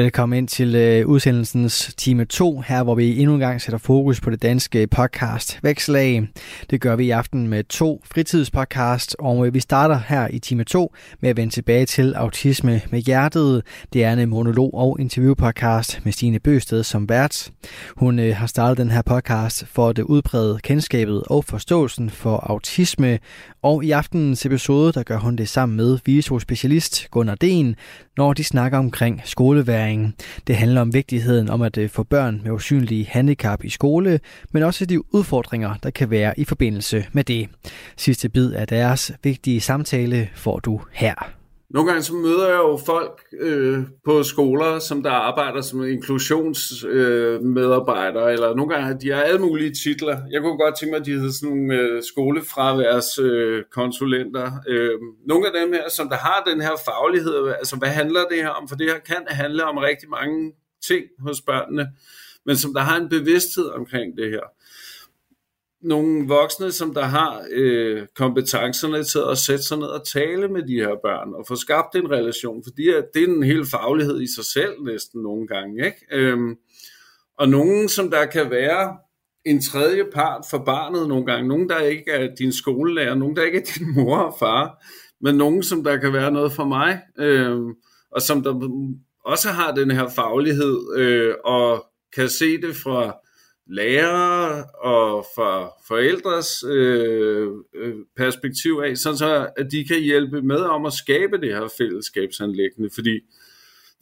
Velkommen ind til øh, udsendelsens time 2, her hvor vi endnu en gang sætter fokus på det danske podcast Vækslag. Det gør vi i aften med to fritidspodcast, og øh, vi starter her i time 2 med at vende tilbage til Autisme med Hjertet. Det er en øh, monolog- og interviewpodcast med Stine Bøsted som vært. Hun øh, har startet den her podcast for at øh, udbrede kendskabet og forståelsen for autisme, og i aftenens episode, der gør hun det sammen med visospecialist Gunnar Den, når de snakker omkring skoleværing. Det handler om vigtigheden om at øh, få børn med usynlige handicap i skole, men også de udfordringer, der kan være i forbindelse med det. Sidste bid af deres vigtige samtale får du her. Nogle gange så møder jeg jo folk øh, på skoler, som der arbejder som inklusionsmedarbejdere, øh, eller nogle gange de har alle mulige titler. Jeg kunne godt tænke mig, at de hedder sådan nogle øh, skolefraværskonsulenter. Øh, nogle af dem her, som der har den her faglighed, altså hvad handler det her om? For det her kan handle om rigtig mange ting hos børnene, men som der har en bevidsthed omkring det her nogle voksne, som der har øh, kompetencerne til at sætte sig ned og tale med de her børn, og få skabt en relation, fordi det er en hel faglighed i sig selv næsten nogle gange. Ikke? Øhm, og nogen, som der kan være en tredje part for barnet nogle gange, nogen, der ikke er din skolelærer, nogen, der ikke er din mor og far, men nogen, som der kan være noget for mig, øhm, og som der også har den her faglighed, øh, og kan se det fra lærere og fra forældres øh, øh, perspektiv af, sådan så at de kan hjælpe med om at skabe det her fællesskabsanlæggende, fordi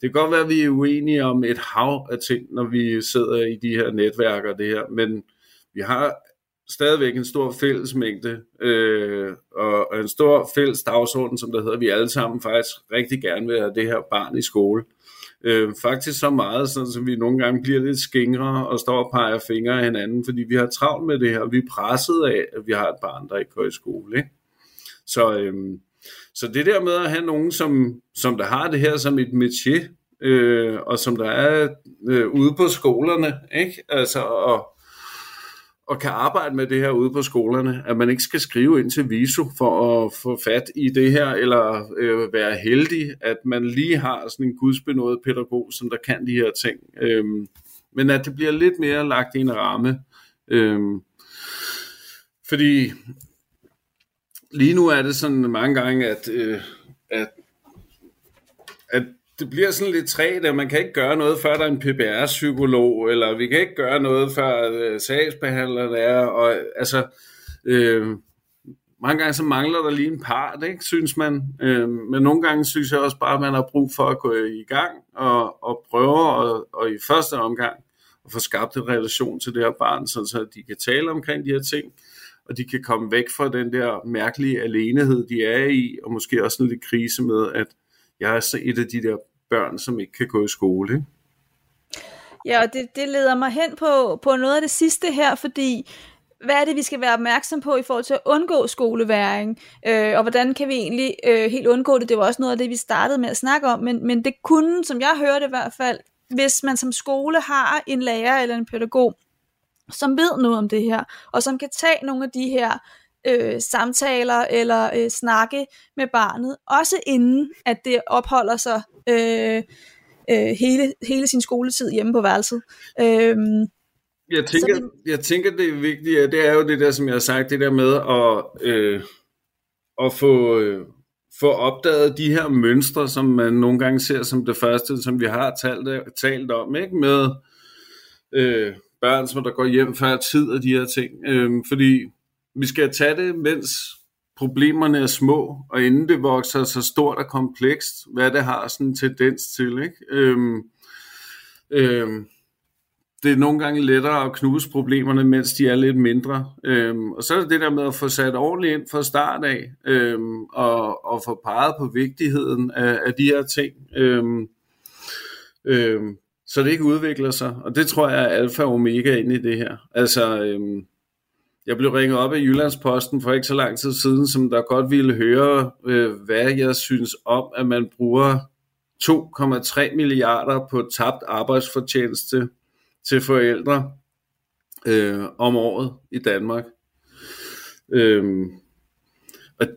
det kan godt være, at vi er uenige om et hav af ting, når vi sidder i de her netværk og det her, men vi har stadigvæk en stor fællesmængde øh, og en stor fælles dagsorden, som der hedder, vi alle sammen faktisk rigtig gerne vil have det her barn i skole. Øh, Øh, faktisk så meget, sådan, som vi nogle gange bliver lidt skingre og står og peger fingre af hinanden, fordi vi har travlt med det her. Vi er presset af, at vi har et barn, der ikke går i skole. Ikke? Så, øh, så det der med at have nogen, som, som der har det her som et métier, øh, og som der er øh, ude på skolerne, ikke? Altså, og, og kan arbejde med det her ude på skolerne, at man ikke skal skrive ind til VISO for at få fat i det her, eller øh, være heldig, at man lige har sådan en gudsbenået pædagog, som der kan de her ting. Øhm, men at det bliver lidt mere lagt i en ramme. Øhm, fordi lige nu er det sådan mange gange, at, øh, at, at det bliver sådan lidt træt, at man kan ikke gøre noget, før der er en PBR-psykolog, eller vi kan ikke gøre noget, før øh, sagsbehandleren er, og altså, øh, mange gange så mangler der lige en part, ikke, synes man, øh, men nogle gange synes jeg også bare, at man har brug for at gå i gang, og, og prøve, og, og i første omgang, at få skabt en relation til det her barn, så de kan tale omkring de her ting, og de kan komme væk fra den der mærkelige alenehed, de er i, og måske også en lidt krise med, at jeg er så et af de der børn, som ikke kan gå i skole. Ikke? Ja, og det, det leder mig hen på, på noget af det sidste her, fordi hvad er det, vi skal være opmærksom på i forhold til at undgå skoleværing, øh, og hvordan kan vi egentlig øh, helt undgå det? Det var også noget af det, vi startede med at snakke om, men, men det kunne, som jeg hørte i hvert fald, hvis man som skole har en lærer eller en pædagog, som ved noget om det her, og som kan tage nogle af de her øh, samtaler eller øh, snakke med barnet, også inden at det opholder sig øh, øh, hele, hele sin skoletid hjemme på værelset. Øh, jeg tænker, det, jeg tænker, det er vigtigt, det er jo det der, som jeg har sagt, det der med at, øh, at få, øh, få opdaget de her mønstre, som man nogle gange ser som det første, som vi har talt, talt om, ikke med øh, børn, som der går hjem før tid og de her ting. Øh, fordi vi skal tage det, mens problemerne er små, og inden det vokser så stort og komplekst, hvad det har sådan en tendens til. Ikke? Øhm, øhm, det er nogle gange lettere at knuse problemerne, mens de er lidt mindre. Øhm, og så er det det der med at få sat ordentligt ind fra start af, øhm, og, og få peget på vigtigheden af, af de her ting, øhm, øhm, så det ikke udvikler sig. Og det tror jeg er alfa og omega ind i det her. Altså, øhm, jeg blev ringet op af Jyllandsposten for ikke så lang tid siden, som der godt ville høre, øh, hvad jeg synes om, at man bruger 2,3 milliarder på tabt arbejdsfortjeneste til forældre øh, om året i Danmark. Øh, og,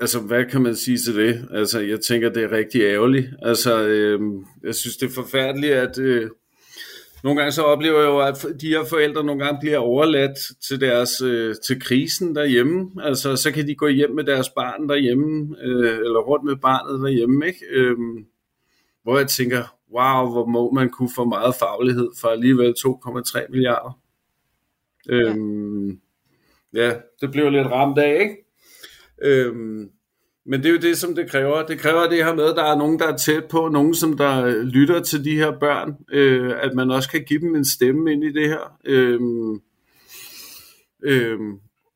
altså, hvad kan man sige til det? Altså, jeg tænker, det er rigtig ærgerligt. Altså, øh, jeg synes, det er forfærdeligt, at... Øh, nogle gange så oplever jeg jo, at de her forældre nogle gange bliver overladt til deres øh, til krisen derhjemme. Altså, så kan de gå hjem med deres barn derhjemme, øh, eller rundt med barnet derhjemme, ikke? Øh, hvor jeg tænker, wow, hvor må man kunne få meget faglighed for alligevel 2,3 milliarder. Ja. Øhm, ja, det blev lidt ramt af, ikke? Øhm, men det er jo det, som det kræver. Det kræver det her med, at der er nogen, der er tæt på, nogen, som der øh, lytter til de her børn, øh, at man også kan give dem en stemme ind i det her. Øh, øh,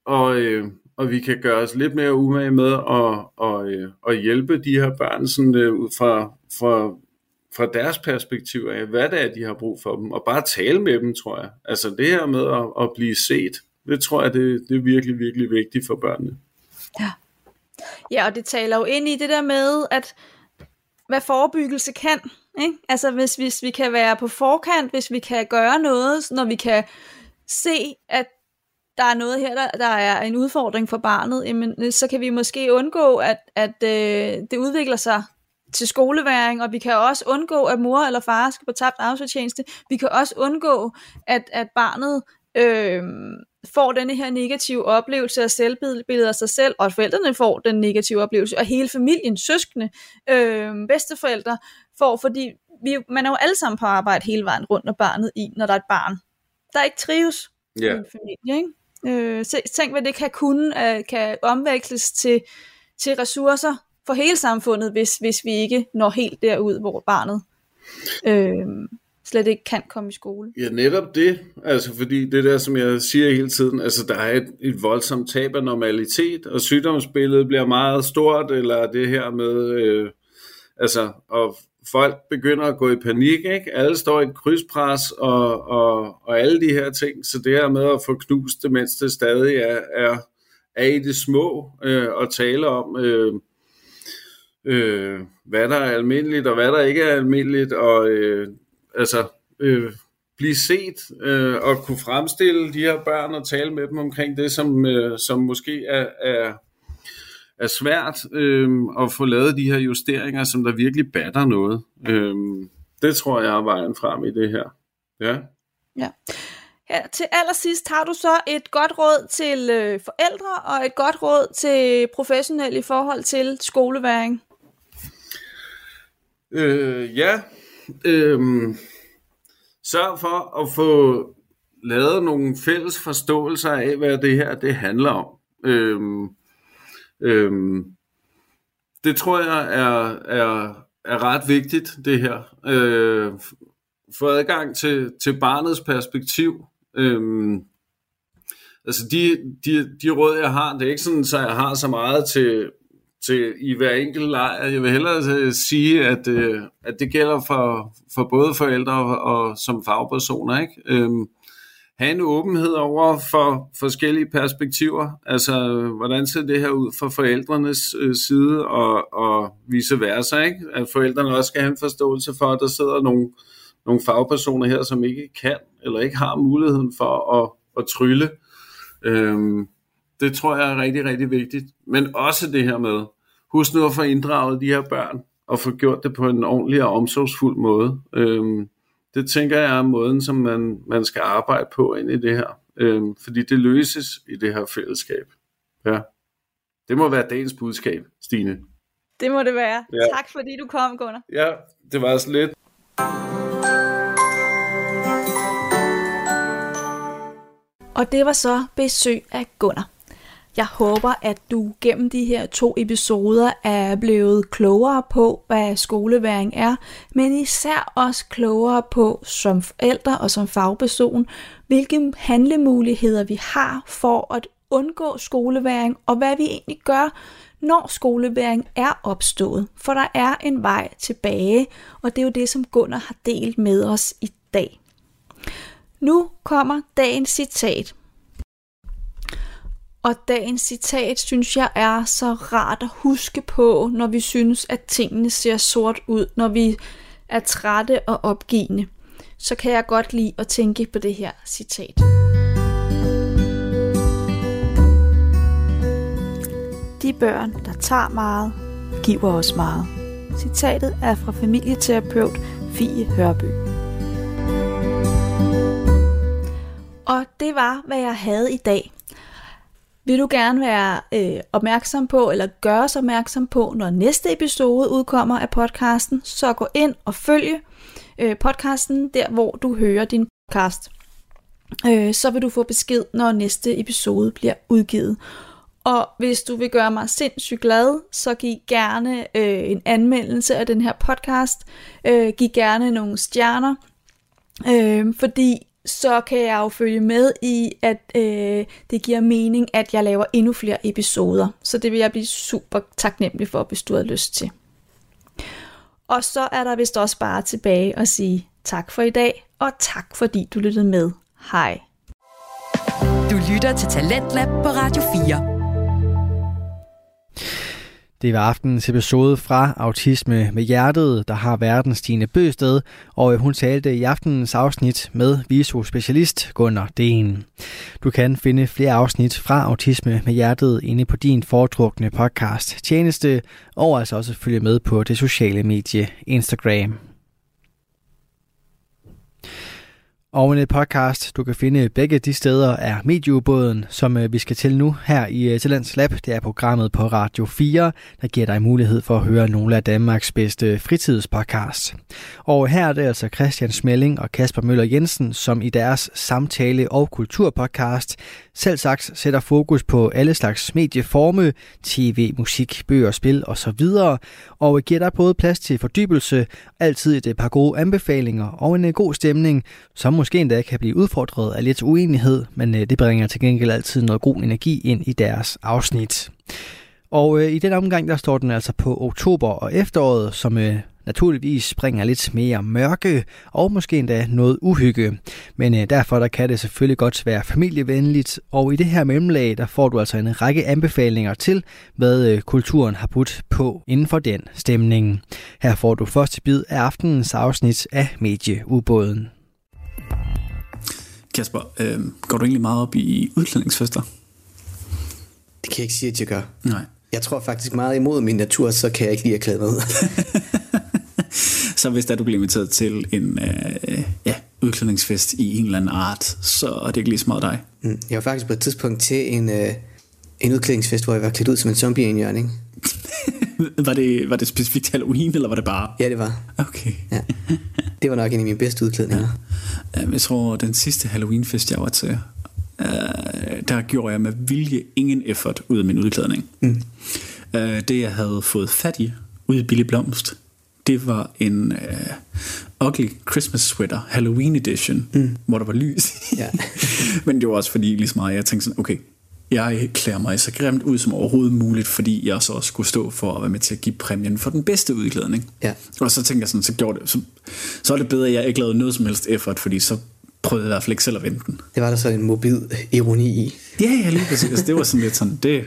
og, øh, og vi kan gøre os lidt mere umage med at, og, øh, at hjælpe de her børn sådan, øh, ud fra, fra, fra deres perspektiv af, hvad det er, de har brug for dem, og bare tale med dem, tror jeg. Altså det her med at, at blive set, det tror jeg, det, det er virkelig, virkelig vigtigt for børnene. Ja. Ja, og det taler jo ind i det der med, at hvad forebyggelse kan. Ikke? Altså hvis, hvis vi kan være på forkant, hvis vi kan gøre noget, når vi kan se, at der er noget her, der, der er en udfordring for barnet, jamen, så kan vi måske undgå, at, at øh, det udvikler sig til skoleværing, og vi kan også undgå, at mor eller far skal på tabt arbejdsfortjeneste. Vi kan også undgå, at, at barnet øh, får denne her negative oplevelse af selvbillede af sig selv, og at forældrene får den negative oplevelse, og hele familien, søskende, øh, bedsteforældre får, fordi vi, man er jo alle sammen på arbejde hele vejen rundt, når barnet i, når der er et barn, der ikke trives yeah. i en familie. Ikke? Øh, tænk, hvad det kan kunne, øh, kan omveksles til, til ressourcer for hele samfundet, hvis, hvis vi ikke når helt derud, hvor barnet øh, slet ikke kan komme i skole. Ja, netop det. Altså, fordi det der, som jeg siger hele tiden, altså, der er et, et voldsomt tab af normalitet, og sygdomsbilledet bliver meget stort, eller det her med, øh, altså, og folk begynder at gå i panik, ikke? Alle står i et krydspres, og, og, og alle de her ting, så det her med at få knust det, mens det stadig er, er, er i det små, øh, og tale om, øh, øh, hvad der er almindeligt, og hvad der ikke er almindeligt, og øh, altså øh, blive set øh, og kunne fremstille de her børn og tale med dem omkring det, som, øh, som måske er, er, er svært øh, at få lavet de her justeringer, som der virkelig batter noget. Øh, det tror jeg er vejen frem i det her. Ja. Ja. Ja, til allersidst har du så et godt råd til øh, forældre og et godt råd til professionelle i forhold til skoleværing. Øh, ja, øhm, sørg for at få lavet nogle fælles forståelser af, hvad det her det handler om. Øhm, øhm, det tror jeg er, er, er ret vigtigt, det her. Øh, få adgang til, til barnets perspektiv. Øhm, altså de, de, de råd, jeg har, det er ikke sådan, så jeg har så meget til til, i hver enkelt lejr. Jeg vil hellere øh, sige, at, øh, at det gælder for, for både forældre og, og som fagpersoner. Ikke? Øhm, have en åbenhed over for forskellige perspektiver. Altså, hvordan ser det her ud fra forældrenes øh, side og, og vice versa. Ikke? At forældrene også skal have en forståelse for, at der sidder nogle, nogle fagpersoner her, som ikke kan eller ikke har muligheden for at, at trylle. Øhm, det tror jeg er rigtig, rigtig vigtigt. Men også det her med, husk nu at få inddraget de her børn, og få gjort det på en ordentlig og omsorgsfuld måde. Øhm, det tænker jeg er måden, som man, man skal arbejde på ind i det her. Øhm, fordi det løses i det her fællesskab. Ja. Det må være dagens budskab, Stine. Det må det være. Ja. Tak fordi du kom, Gunnar. Ja, det var så lidt. Og det var så besøg af Gunnar. Jeg håber, at du gennem de her to episoder er blevet klogere på, hvad skoleværing er, men især også klogere på som forældre og som fagperson, hvilke handlemuligheder vi har for at undgå skoleværing, og hvad vi egentlig gør, når skoleværing er opstået. For der er en vej tilbage, og det er jo det, som Gunnar har delt med os i dag. Nu kommer dagens citat, og dagens citat synes jeg er så rart at huske på, når vi synes, at tingene ser sort ud, når vi er trætte og opgivende. så kan jeg godt lide at tænke på det her citat. De børn, der tager meget, giver os meget. Citatet er fra familieterapeut Fie Hørby. Og det var, hvad jeg havde i dag. Vil du gerne være øh, opmærksom på, eller gøre os opmærksom på, når næste episode udkommer af podcasten, så gå ind og følge øh, podcasten der, hvor du hører din podcast. Øh, så vil du få besked, når næste episode bliver udgivet. Og hvis du vil gøre mig sindssygt glad, så giv gerne øh, en anmeldelse af den her podcast. Øh, giv gerne nogle stjerner, øh, fordi så kan jeg jo følge med i, at øh, det giver mening, at jeg laver endnu flere episoder. Så det vil jeg blive super taknemmelig for, hvis du har lyst til. Og så er der vist også bare tilbage at sige tak for i dag, og tak fordi du lyttede med. Hej. Du lytter til Talentlab på Radio 4. Det var aftenens episode fra Autisme med Hjertet, der har verden Stine Bøsted, og hun talte i aftenens afsnit med visospecialist Gunnar Den. Du kan finde flere afsnit fra Autisme med Hjertet inde på din foretrukne podcast tjeneste, og altså også følge med på det sociale medie Instagram. Og en øh, podcast, du kan finde begge de steder, er Medieubåden, som øh, vi skal til nu her i øh, Talents Lab. Det er programmet på Radio 4, der giver dig mulighed for at høre nogle af Danmarks bedste fritidspodcasts. Og her er det altså Christian Smelling og Kasper Møller Jensen, som i deres samtale- og kulturpodcast selv sagt sætter fokus på alle slags medieforme, tv, musik, bøger, spil osv., og giver dig både plads til fordybelse, altid et øh, par gode anbefalinger og en god stemning, som måske endda kan blive udfordret af lidt uenighed, men øh, det bringer til gengæld altid noget god energi ind i deres afsnit. Og øh, i den omgang, der står den altså på oktober og efteråret, som øh, naturligvis bringer lidt mere mørke og måske endda noget uhygge. Men øh, derfor der kan det selvfølgelig godt være familievenligt, og i det her mellemlag, der får du altså en række anbefalinger til, hvad øh, kulturen har budt på inden for den stemning. Her får du første bid af aftenens afsnit af Medieubåden. Kasper, øh, går du egentlig meget op i udklædningsfester? Det kan jeg ikke sige, at jeg gør. Nej. Jeg tror faktisk meget imod min natur, så kan jeg ikke lide at klæde mig ud. så hvis der du bliver inviteret til en øh, ja, udklædningsfest i en eller anden art, så er det ikke lige så meget dig. Mm. Jeg var faktisk på et tidspunkt til en, øh, en udklædningsfest, hvor jeg var klædt ud som en zombie i en hjørning. var, det, var det specifikt Halloween, eller var det bare? Ja, det var. Okay. Ja. Det var nok en af mine bedste udklædninger. Ja. Jeg tror, den sidste Halloween-fest, jeg var til, øh, der gjorde jeg med vilje ingen effort ud af min udklædning. Mm. Øh, det, jeg havde fået fat i ude i Billy Blomst, det var en uh, ugly Christmas sweater, Halloween edition, mm. hvor der var lys. Ja. Men det var også fordi, ligesom meget, jeg tænkte sådan, okay, jeg klæder mig så grimt ud som overhovedet muligt, fordi jeg så også skulle stå for at være med til at give præmien for den bedste udklædning. Ja. Og så tænkte jeg sådan, så gjorde det, så, så er det bedre, at jeg ikke lavede noget som helst effort, fordi så prøvede jeg i hvert fald ikke selv at vente den. Det var der så en mobil ironi i. Ja, ja, lige præcis. Det var sådan lidt sådan, det,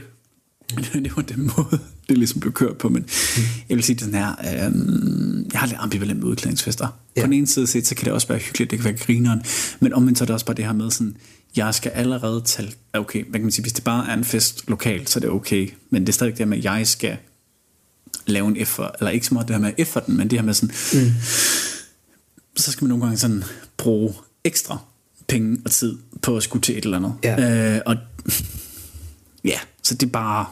det var den måde, det ligesom blev kørt på. Men mm. jeg vil sige det sådan her, øhm, jeg har lidt ambivalent med udklædningsfester. Ja. På den ene side set, så kan det også være hyggeligt, det kan være grineren, men omvendt så er det også bare det her med sådan, jeg skal allerede tage, okay, hvad kan man sige, hvis det bare er en fest lokalt, så er det okay, men det er stadig det med, at jeg skal lave en effort, eller ikke så meget det her med efforten, men det her med sådan, mm. så skal man nogle gange sådan bruge ekstra penge og tid på at skulle til et eller andet. Ja. Øh, og ja, så det er bare,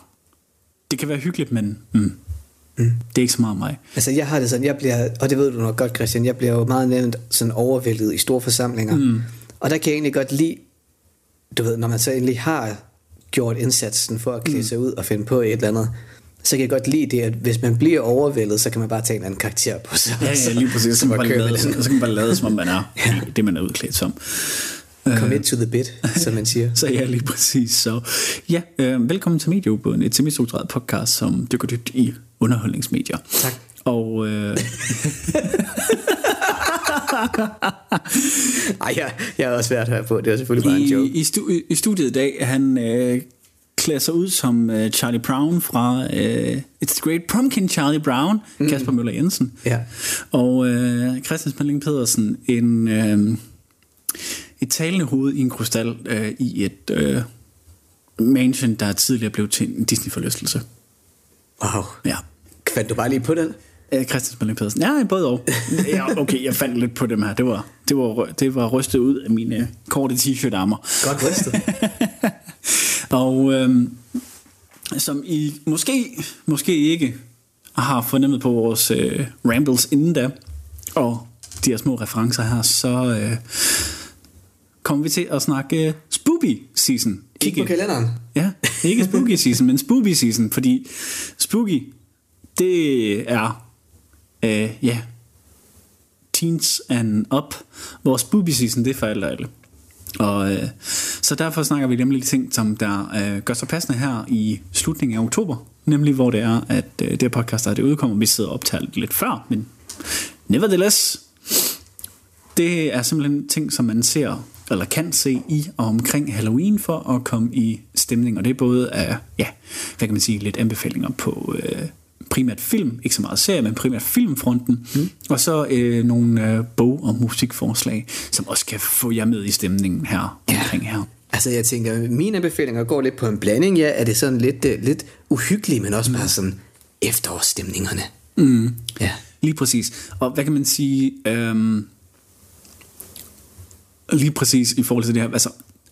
det kan være hyggeligt, men mm, mm. det er ikke så meget mig. Altså jeg har det sådan, jeg bliver, og det ved du nok godt Christian, jeg bliver jo meget nemt sådan overvældet i store forsamlinger. Mm. Og der kan jeg egentlig godt lide, du ved, når man så endelig har gjort indsatsen for at klæde sig ud og finde på et eller andet, så kan jeg godt lide det, at hvis man bliver overvældet, så kan man bare tage en anden karakter på sig. Ja, ja, lige præcis. Så, så, man lade, så, så kan man bare lade, som om man er ja. det, man er udklædt som. Commit to the bit, som man siger. så ja, lige præcis. Så ja, øh, velkommen til Medieubåden, et semistruktureret podcast, som dykker dybt i underholdningsmedier. Tak. Og... Øh... Ej, jeg, jeg har også været her på. Det er selvfølgelig bare en joke. I, i, stu, I studiet i dag, han øh, klæder sig ud som uh, Charlie Brown fra uh, It's the Great Pumpkin Charlie Brown, mm. Kasper Møller Jensen. Ja. Og uh, Christian Smalling Pedersen, en, uh, et talende hoved i en krystal uh, i et uh, mansion, der tidligere blev til en Disney-forlystelse. Wow. Ja. Fandt du bare lige på den? Uh, Christian Smalling Pedersen. Ja, både og. ja, okay, jeg fandt lidt på dem her. Det var, det var, det var rystet ud af mine korte t-shirt-armer. Godt rystet. Og øhm, som I måske, måske ikke har fornemmet på vores øh, rambles inden da, og de her små referencer her, så øh, kommer vi til at snakke spooky season. Kig på kalenderen. Ja, ikke spooky season, men spooky season, fordi spooky, det er, øh, ja, teens and up, hvor spooky season, det er for alle. Og, øh, så derfor snakker vi nemlig de ting, som der øh, gør sig passende her i slutningen af oktober. Nemlig hvor det er, at øh, det her podcast, der det udkommer, vi sidder og optager lidt før, men nevertheless, det er simpelthen ting, som man ser, eller kan se i og omkring Halloween for at komme i stemning. Og det er både af, ja, hvad kan man sige, lidt anbefalinger på øh, primært film, ikke så meget serie, men primært filmfronten, mm. og så øh, nogle øh, bog- og musikforslag, som også kan få jer med i stemningen her Ja. omkring her. Altså jeg tænker, mine anbefalinger går lidt på en blanding. Ja, er det sådan lidt, uh, lidt uhyggeligt, men også bare sådan efterårsstemningerne. Mm. Ja. Lige præcis. Og hvad kan man sige, øhm, lige præcis i forhold til det her, altså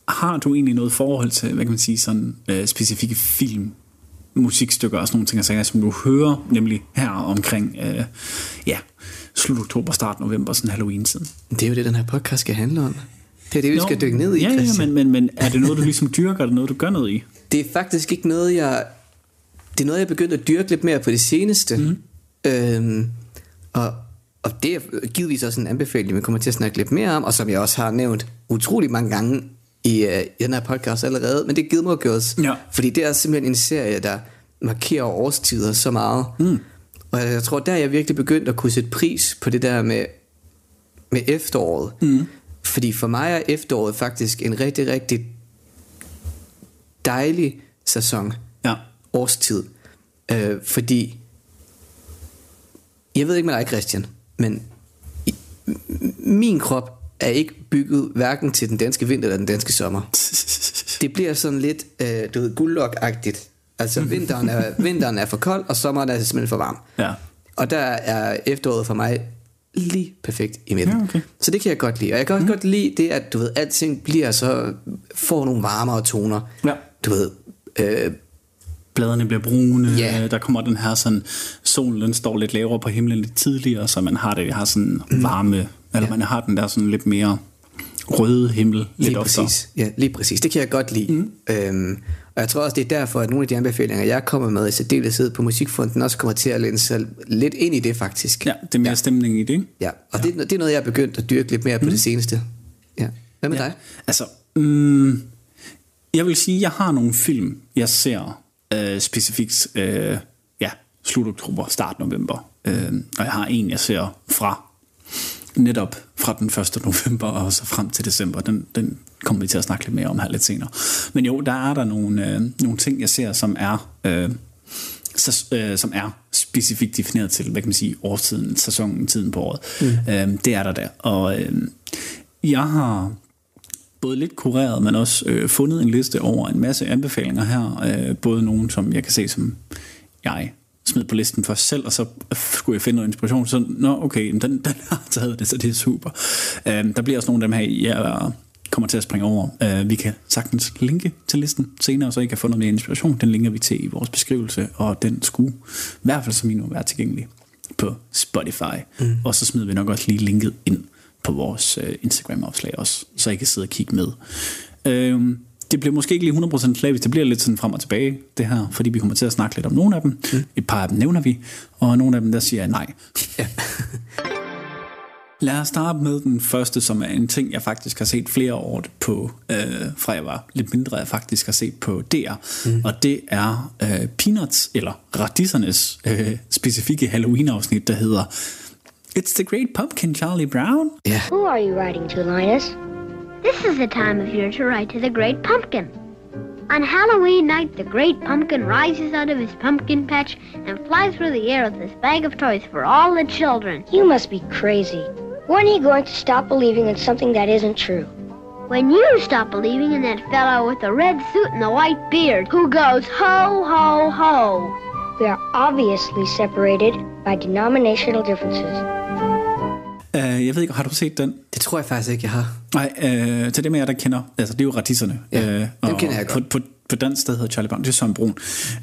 har du egentlig noget forhold til, hvad kan man sige, sådan øh, specifikke film, musikstykker og sådan nogle ting, sager, som du hører, nemlig her omkring, øh, ja, slut oktober, start november, sådan Halloween-tiden. Det er jo det, den her podcast skal handle om. Det er det, vi skal dykke ned i, Ja, ja men, men, men er det noget, du ligesom dyrker, er det noget, du gør noget i? Det er faktisk ikke noget, jeg... Det er noget, jeg er begyndt at dyrke lidt mere på det seneste. Mm. Øhm, og, og det er givetvis også en anbefaling, vi kommer til at snakke lidt mere om, og som jeg også har nævnt utrolig mange gange i, uh, i den her podcast allerede, men det er Gilmore Girls. Ja. Fordi det er simpelthen en serie, der markerer årstider så meget. Mm. Og jeg tror, der er jeg virkelig begyndt at kunne sætte pris på det der med, med efteråret. Mm. Fordi for mig er efteråret faktisk en rigtig, rigtig dejlig sæson, Ja. årstid. Øh, fordi, jeg ved ikke med dig, Christian, men i, min krop er ikke bygget hverken til den danske vinter eller den danske sommer. Det bliver sådan lidt, øh, du ved, guldlok-agtigt. Altså vinteren er, vinteren er for kold, og sommeren er simpelthen for varm. Ja. Og der er efteråret for mig lige perfekt i midten. Ja, okay. Så det kan jeg godt lide. Og jeg kan også mm. godt lide det, at du ved, alting bliver så, får nogle varmere toner. Ja. Du ved, øh, Bladene bliver brune, Ja. øh, der kommer den her sådan, solen den står lidt lavere på himlen lidt tidligere, så man har det, har sådan varme, eller man har den der sådan lidt mere røde himmel lidt Lige oftere. præcis. Ja, lige præcis. Det kan jeg godt lide. Mm. Øhm, og jeg tror også, det er derfor, at nogle af de anbefalinger, jeg kommer med i særdeleshed på Musikfonden, også kommer til at læne sig lidt ind i det faktisk. Ja, det er mere ja. stemning i det, ikke? ja. Og Det, det er noget, jeg er begyndt at dyrke lidt mere på det seneste. Ja. Hvad med ja. dig? Altså, mm, jeg vil sige, jeg har nogle film, jeg ser øh, specifikt, øh, ja, slut oktober, start november. Øh, og jeg har en, jeg ser fra netop fra den 1. november og så frem til december. Den, den kommer vi til at snakke lidt mere om her lidt senere. Men jo, der er der nogle, øh, nogle ting, jeg ser, som er... Øh, så, øh, som er specifikt defineret til, hvad kan man sige, årstiden, sæsonen, tiden på året. Mm. Øh, det er der der. Og øh, jeg har både lidt kureret, men også øh, fundet en liste over en masse anbefalinger her. Øh, både nogle, som jeg kan se, som jeg smed på listen for selv, og så skulle jeg finde noget inspiration. Så, nå, okay, den, den har taget det, så det er super. Øh, der bliver også nogle af dem her, jeg kommer til at springe over. Øh, vi kan sagtens linke til listen senere, så I kan få noget mere inspiration. Den linker vi til i vores beskrivelse, og den skulle i hvert fald som minimum være tilgængelig på Spotify. Mm. Og så smider vi nok også lige linket ind på vores øh, Instagram-opslag også, så I kan sidde og kigge med. Øhm, det bliver måske ikke lige 100% slavisk, det bliver lidt sådan frem og tilbage, det her, fordi vi kommer til at snakke lidt om nogle af dem. Mm. Et par af dem nævner vi, og nogle af dem, der siger jeg nej. Ja. Lad os starte med den første, som er en ting, jeg faktisk har set flere år på, øh, fra jeg var lidt mindre, jeg faktisk har set på DR. Mm. Og det er øh, Peanuts, eller Radissernes øh, specifikke Halloween-afsnit, der hedder It's the Great Pumpkin, Charlie Brown. Ja. Who are you writing to, Linus? This is the time of year to write to the Great Pumpkin. On Halloween night, the great pumpkin rises out of his pumpkin patch and flies through the air with this bag of toys for all the children. You must be crazy. When are you going to stop believing in something that isn't true? When you stop believing in that fellow with the red suit and the white beard who goes ho, ho, ho. We are obviously separated by denominational differences. Uh, jeg ved ikke, har du set den? Det tror jeg faktisk ikke, jeg har. Nej, øh, til dem af jer, der kender, altså det er jo Ratisserne. Ja, øh, dem kender jeg godt. På, på, på dansk, der hedder Charlie Brown, det er Søren Brun.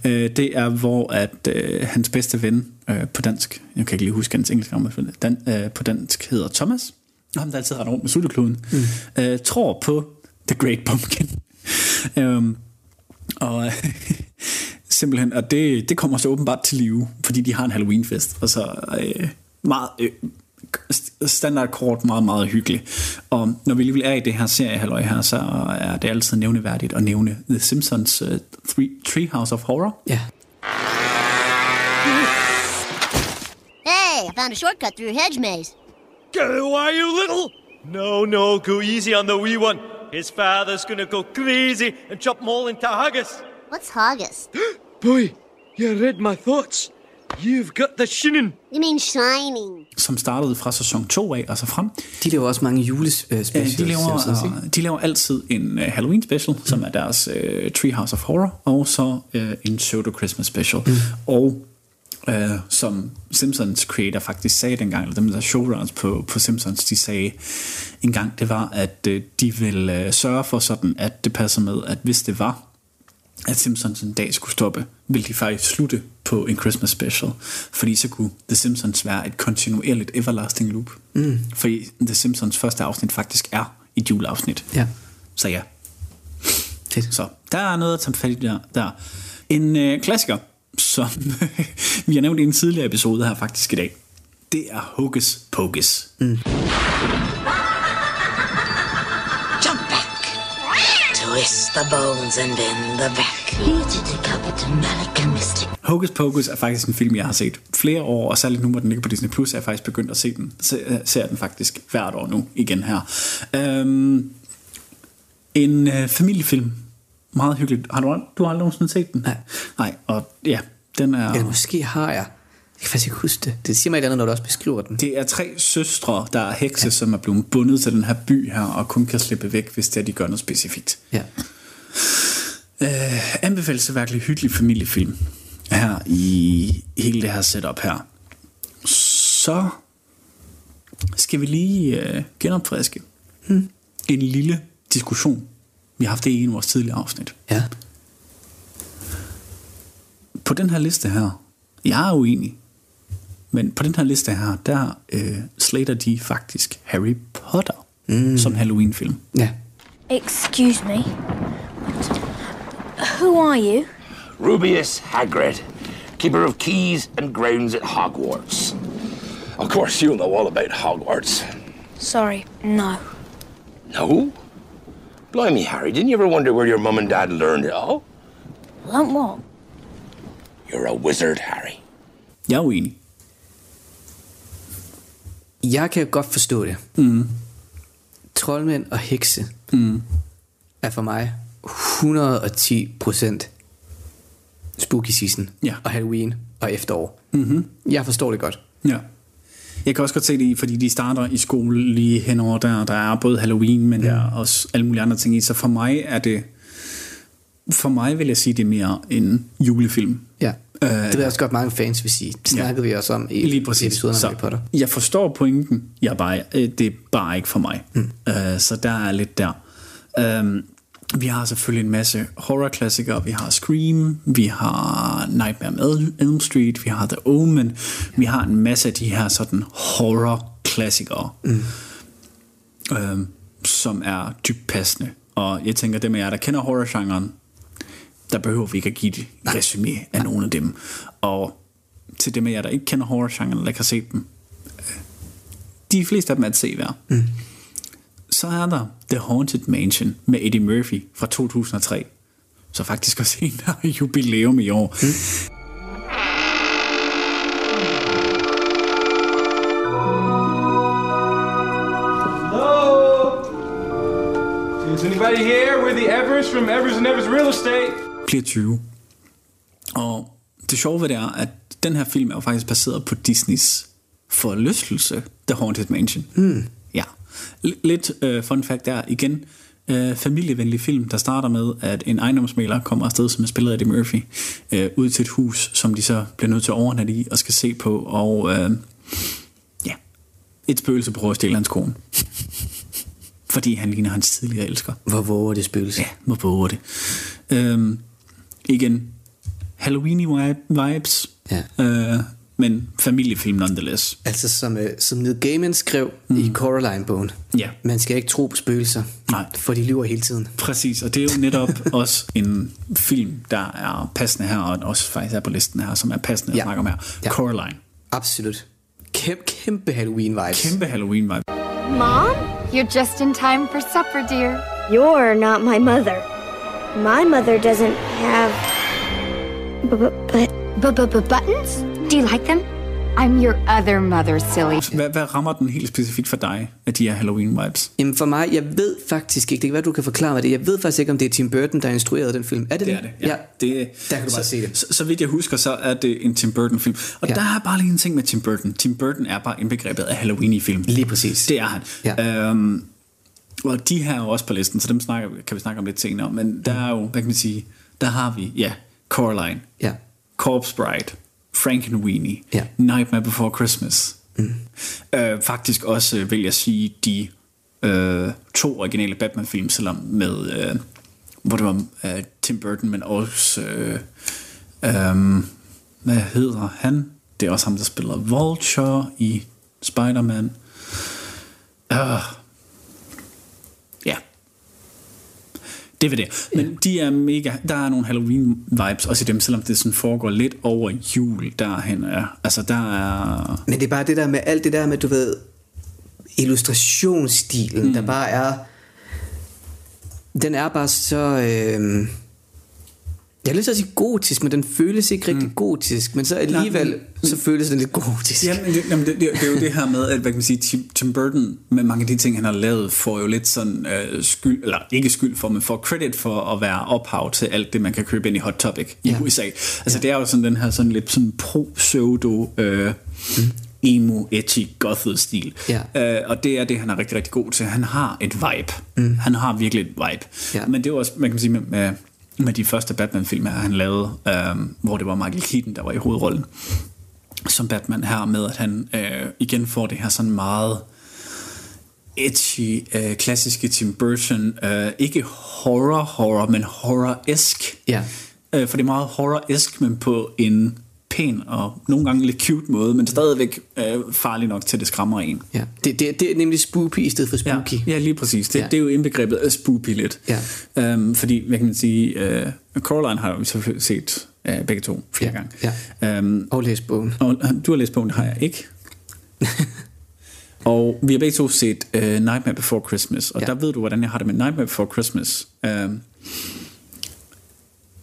Øh, det er, hvor at øh, hans bedste ven øh, på dansk, jeg kan ikke lige huske hans engelske navn, dan, øh, på dansk hedder Thomas, og ham der altid render rundt med sultekloden, mm. øh, tror på The Great Pumpkin. øhm, og simpelthen, og det, det kommer så åbenbart til live, fordi de har en Halloweenfest, og så øh, meget... Øh, standardkort meget, meget hyggeligt. Og når vi alligevel er i det her serie, halløj her, så er det altid nævneværdigt at nævne The Simpsons uh, three, Treehouse of Horror. Ja. Hey, I found a shortcut through a hedge maze. Get away, you little! No, no, go easy on the wee one. His father's gonna go crazy and chop them all into haggis. What's haggis? Boy, you read my thoughts. You've got the shinin. You mean shining. som startede fra sæson 2 af og så frem. De laver også mange julespecials. Øh, de, laver, ikke? øh, de laver altid en uh, Halloween special, mm. som er deres uh, Treehouse of Horror, og så uh, en Pseudo Christmas special. Mm. Og uh, som Simpsons creator faktisk sagde dengang, eller dem der showrunners på, på Simpsons, de sagde en gang, det var, at uh, de ville uh, sørge for sådan, at det passer med, at hvis det var, at Simpsons en dag skulle stoppe, ville de faktisk slutte på en Christmas special, fordi så kunne The Simpsons være et kontinuerligt everlasting loop. Mm. Fordi The Simpsons første afsnit faktisk er et juleafsnit. Ja. Så ja. Fedt. Så der er noget at tage fat i der. der. En øh, klassiker, som vi har nævnt i en tidligere episode her faktisk i dag, det er Hocus Pocus. Mm. The bones and bend the mystic. Hocus Pocus er faktisk en film, jeg har set flere år, og særligt nu, hvor den ligger på Disney+, Plus, er jeg faktisk begyndt at se den. Se, øh, ser den faktisk hvert år nu igen her. Øhm, en øh, familiefilm. Meget hyggeligt. Har du, du har aldrig nogensinde set den? Nej. Nej, og ja, den er... Eller måske har jeg. Jeg kan faktisk ikke huske det. Det siger mig et eller andet, når du også beskriver den. Det er tre søstre, der er hekse, ja. som er blevet bundet til den her by her, og kun kan slippe væk, hvis det er, de gør noget specifikt. Ja. Øh, anbefales til virkelig hyggelig familiefilm her i hele det her setup her. Så skal vi lige øh, genopfriske hmm. en lille diskussion. Vi har haft det i en af vores tidligere afsnit. Ja. På den her liste her, jeg er uenig, men på den her liste her, der øh, slater de faktisk Harry Potter mm. som Halloween-film. Ja. Excuse me. Who are you? Rubius Hagrid, keeper of keys and grounds at Hogwarts. Of course, you'll know all about Hogwarts. Sorry, no. No? Blimey, Harry, didn't you ever wonder where your mum and dad learned it all? Learn what? You're a wizard, Harry. Jeg er uenig. Jeg kan godt forstå det. Mm. Troldmænd og hekse Mm. er for mig 110 procent spooky season Ja. og Halloween og efterår. Mm-hmm. Jeg forstår det godt. Ja. Jeg kan også godt se det fordi de starter i skole lige henover der. Der er både Halloween, men der er også alle mulige andre ting i. Så for mig er det... For mig vil jeg sige, det er mere en julefilm. Ja. Øh, Det ved jeg også godt, mange fans vil sige. Det snakkede vi også om i Lige præcis. episoden om Så Harry Potter. Jeg forstår pointen. Jeg bare, øh, det er bare ikke for mig. Mm. Uh, så der er lidt der. Um, vi har selvfølgelig en masse horror-klassikere. Vi har Scream, vi har Nightmare on Elm Street, vi har The Omen. Vi har en masse af de her sådan horror-klassikere, mm. um, som er dybt passende. Og jeg tænker, dem af jer, der kender horror-genren, der behøver vi ikke at give et resume af nogle af dem. Og til dem af jer, der ikke kender horror-genren, ikke har set dem, de fleste af dem er at se værd. Mm. Så er der The Haunted Mansion med Eddie Murphy fra 2003. Så faktisk også en, der har jubilæum i år. Mm. Hello? Is anybody here? We're the Evers from Evers and Evers Real Estate. bliver 20. Og det sjove ved det er, at den her film er jo faktisk baseret på Disneys forlystelse, The Haunted Mansion. Hmm. Lidt uh, fun fact der igen. Uh, familievenlig film, der starter med, at en ejendomsmaler kommer afsted, som er spillet af Eddie Murphy, uh, ud til et hus, som de så bliver nødt til at overnatte i og skal se på, og uh, ja, et spøgelse prøver at stjæle hans kone. Fordi han ligner hans tidligere elsker. Hvor våger det spøgelse? Ja, hvor våger det. Øhm, igen, Halloween vibes, ja. øh, men familiefilm nonetheless. Altså som, øh, som Neil Gaiman skrev mm. i Coraline-bogen. Ja. Man skal ikke tro på spøgelser, Nej. for de lyver hele tiden. Præcis, og det er jo netop også en film, der er passende her, og også faktisk er på listen her, som er passende ja. at snakke om her. Ja. Coraline. Absolut. Kæmpe, kæmpe Halloween-vibes. Kæmpe Halloween-vibes. Mom, you're just in time for supper, dear. You're not my mother. My mother doesn't have. But. but But, but, but buttons? Do you like them? I'm your other mother, silly. Hvad, hvad rammer den helt specifikt for dig, af de her Halloween-vibes? Jamen for mig, jeg ved faktisk ikke, det kan være, du kan forklare mig det, jeg ved faktisk ikke, om det er Tim Burton, der har instrueret den film. Er det Det er det, ja. ja. Det, Der kan du bare så, se det. Så, så vidt jeg husker, så er det en Tim Burton film. Og Ja. ja. der er bare lige en ting med Tim Burton. Tim Burton er bare indbegrebet af Halloween i film. Lige præcis. Det er han. Ja. Øhm, og de her er jo også på listen, så dem snakker, kan vi snakke om lidt senere. Men der er jo, hvad kan man sige, der har vi, ja, Coraline, Ja. Corpse Bride, Frankenweenie, Ja. Nightmare Before Christmas. Mm. Øh, faktisk også, øh, vil jeg sige, de øh, to originale Batman-film, selvom med, øh, hvor det var øh, Tim Burton, men også, øh, øh, hvad hedder han? Det er også ham, der spiller Vulture i Spider-Man. Uh, ja. Det var det. Men de er mega... Der er nogle Halloween-vibes også i dem, selvom det sådan foregår lidt over jul derhen. Er. Altså, der er... Men det er bare det der med alt det der med, du ved, illustrationsstilen, mm. der bare er... Den er bare så... Øh, jeg har lyst til at sige gotisk, men den føles ikke rigtig mm. gotisk, men så alligevel, Nej, men- så føles den lidt gotisk. Jamen, det, jamen det, det, det er jo det her med, at hvad kan man sige, Tim, Tim Burton med mange af de ting, han har lavet, får jo lidt sådan øh, skyld, eller ikke skyld for, men får credit for at være ophav til alt det, man kan købe ind i Hot Topic i Ja. USA. Altså det er jo sådan den her sådan lidt sådan pro-pseudo øh, emo, edgy, gothet stil. Ja. Øh, og det er det, han er rigtig, rigtig god til. Han har et vibe. Mm. Han har virkelig et vibe. Ja. Men det er også, man kan sige, med, med, med de første Batman-film, han lavede, øh, hvor det var Michael Keaton, der var i hovedrollen som Batman her med, at han øh, igen får det her sådan meget edgy, øh, klassiske Tim Burton, øh, ikke horror-horror, men horror-esk. Ja. Øh, for det er meget horror-esk, men på en pæn og nogle gange lidt cute måde, men stadigvæk øh, farlig nok til, at det skræmmer en. Ja. Det, det, det er nemlig spoopy i stedet for spooky. Ja, ja lige præcis. Det, Ja. det er jo indbegrebet af spoopy lidt. Ja. Øhm, fordi, hvad kan man sige, øh, Coraline har vi selvfølgelig set øh, begge to flere Ja, gange. Ja. Øhm, Og læs bogen. og øh, du har læst bogen, det har jeg ikke. og vi har begge to set uh, Nightmare Before Christmas, og Ja. der ved du, hvordan jeg har det med Nightmare Before Christmas. Um,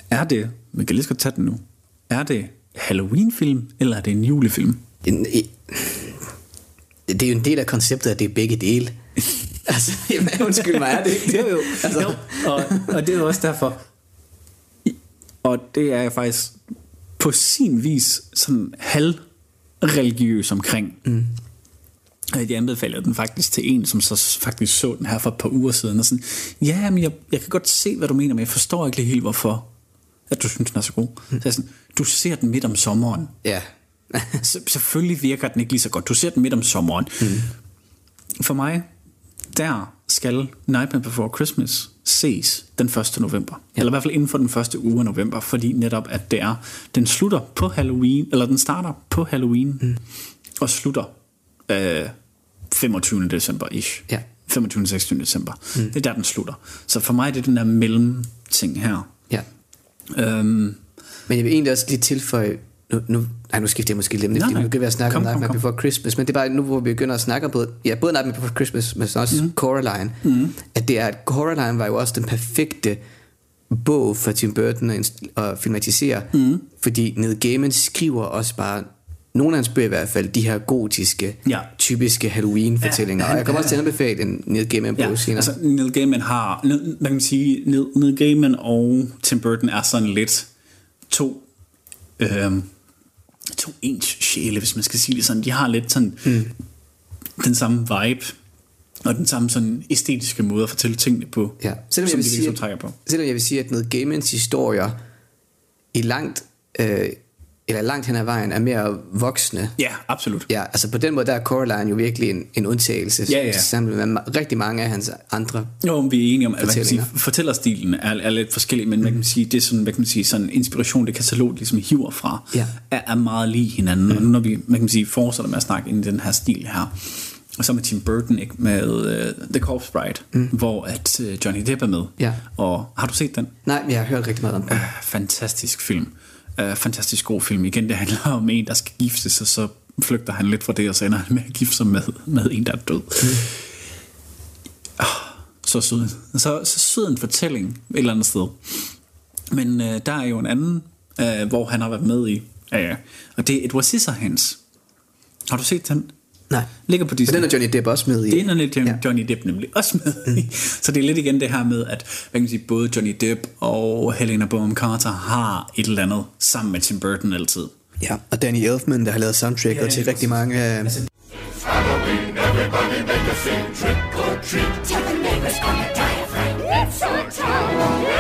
er det, vi kan lige så godt tage den nu, er det Halloween-film, eller er det en julefilm? Det er jo en del af konceptet, at det er begge dele. altså, jamen, undskyld mig, er det ikke det? Jo, jo. Altså, jo og, og det er jo også derfor, og det er jeg faktisk på sin vis sådan halvreligiøs omkring. Mm. Jeg anbefalede den faktisk til en, som så faktisk så den her for et par uger siden, og sådan, ja, men jeg, jeg kan godt se, hvad du mener, men jeg forstår ikke helt, hvorfor at du synes, den er så god. Mm. Så jeg sådan, du ser den midt om sommeren. ja. Så, selvfølgelig virker den ikke lige så godt. Du ser den midt om sommeren. Mm. For mig, der skal Nightmare Before Christmas ses den 1. november. Ja. Eller i hvert fald inden for den første uge af november, fordi netop at det er, den slutter på Halloween, eller den starter på Halloween, mm. og slutter øh, 25. december-ish. Ja. 25. 26. december. Mm. Det er der, den slutter. Så for mig det er den der mellemting her. Øhm, Men jeg vil egentlig også lige tilføje, nu, nu, nej, nu skifter jeg måske lidt, Nej, nej. nu kan vi snakke om Kom, Nightmare. Before Christmas, men det er bare nu, hvor vi begynder at snakke om både, ja, både Nightmare Before Christmas, men også mm. Coraline, mm. at det er, at Coraline var jo også den perfekte bog for Tim Burton at, at filmatisere, mm. fordi Neil Gaiman skriver også bare nogle af hans bøger i hvert fald, de her gotiske, ja. typiske Halloween-fortællinger. Ja, og jeg kommer også til at anbefale en Neil Gaiman-bog Ja, senere. altså Neil Gaiman har, Neil- man kan sige, Neil, Neil Gaiman og Tim Burton er sådan lidt to, øhm, to ens sjæle, hvis man skal sige det sådan. De har lidt sådan Mm. den samme vibe, og den samme sådan æstetiske måde at fortælle tingene på, Ja, selvom jeg, som vil de sige, ligesom trækker på. selvom jeg vil sige, at Neil Gaimans historier i langt, øh, eller langt hen ad vejen er mere voksne. Ja, absolut. Ja, altså på den måde, der er Coraline jo virkelig en, en undtagelse. Ja, ja. Sammen med rigtig mange af hans andre Jo, vi er enige om, at hvad kan man sige, fortællerstilen er, er lidt forskellig, men mm. man kan sige, det er sådan, hvad kan man sige, sådan inspiration, det katalog ligesom hiver fra, Ja. er, er meget lige hinanden. Mm. Og nu når vi, man kan sige, fortsætter med at snakke ind i den her stil her, og så med Tim Burton ikke, med uh, The Corpse Bride, mm. hvor at uh, Johnny Depp er med. Ja. Og har du set den? Nej, jeg har hørt rigtig meget om den. Uh, fantastisk film. Uh, Øh, fantastisk god film. Igen, det handler om en, der skal gifte sig, så flygter han lidt fra det, og så ender han med at gifte sig med, med en, der er død. Mm. så sød, så, så sød en fortælling et eller andet sted. Men øh, der er jo en anden, øh, hvor han har været med i, øh, og det er Edward Scissorhands. Har du set den? Nej. Ligger på Disney. Og den er Johnny Depp også med i. Det er lidt Johnny, ja. Johnny Depp nemlig også med i. Så det er lidt igen det her med, at hvad kan man sige, både Johnny Depp og Helena Bonham Carter har et eller andet sammen med Tim Burton altid. Ja, og Danny Elfman, der har lavet soundtracket Ja, til rigtig mange af... Altså, Halloween, everybody make a scene, trick or treat. Tell the neighbors on the diaphragm. It's our town,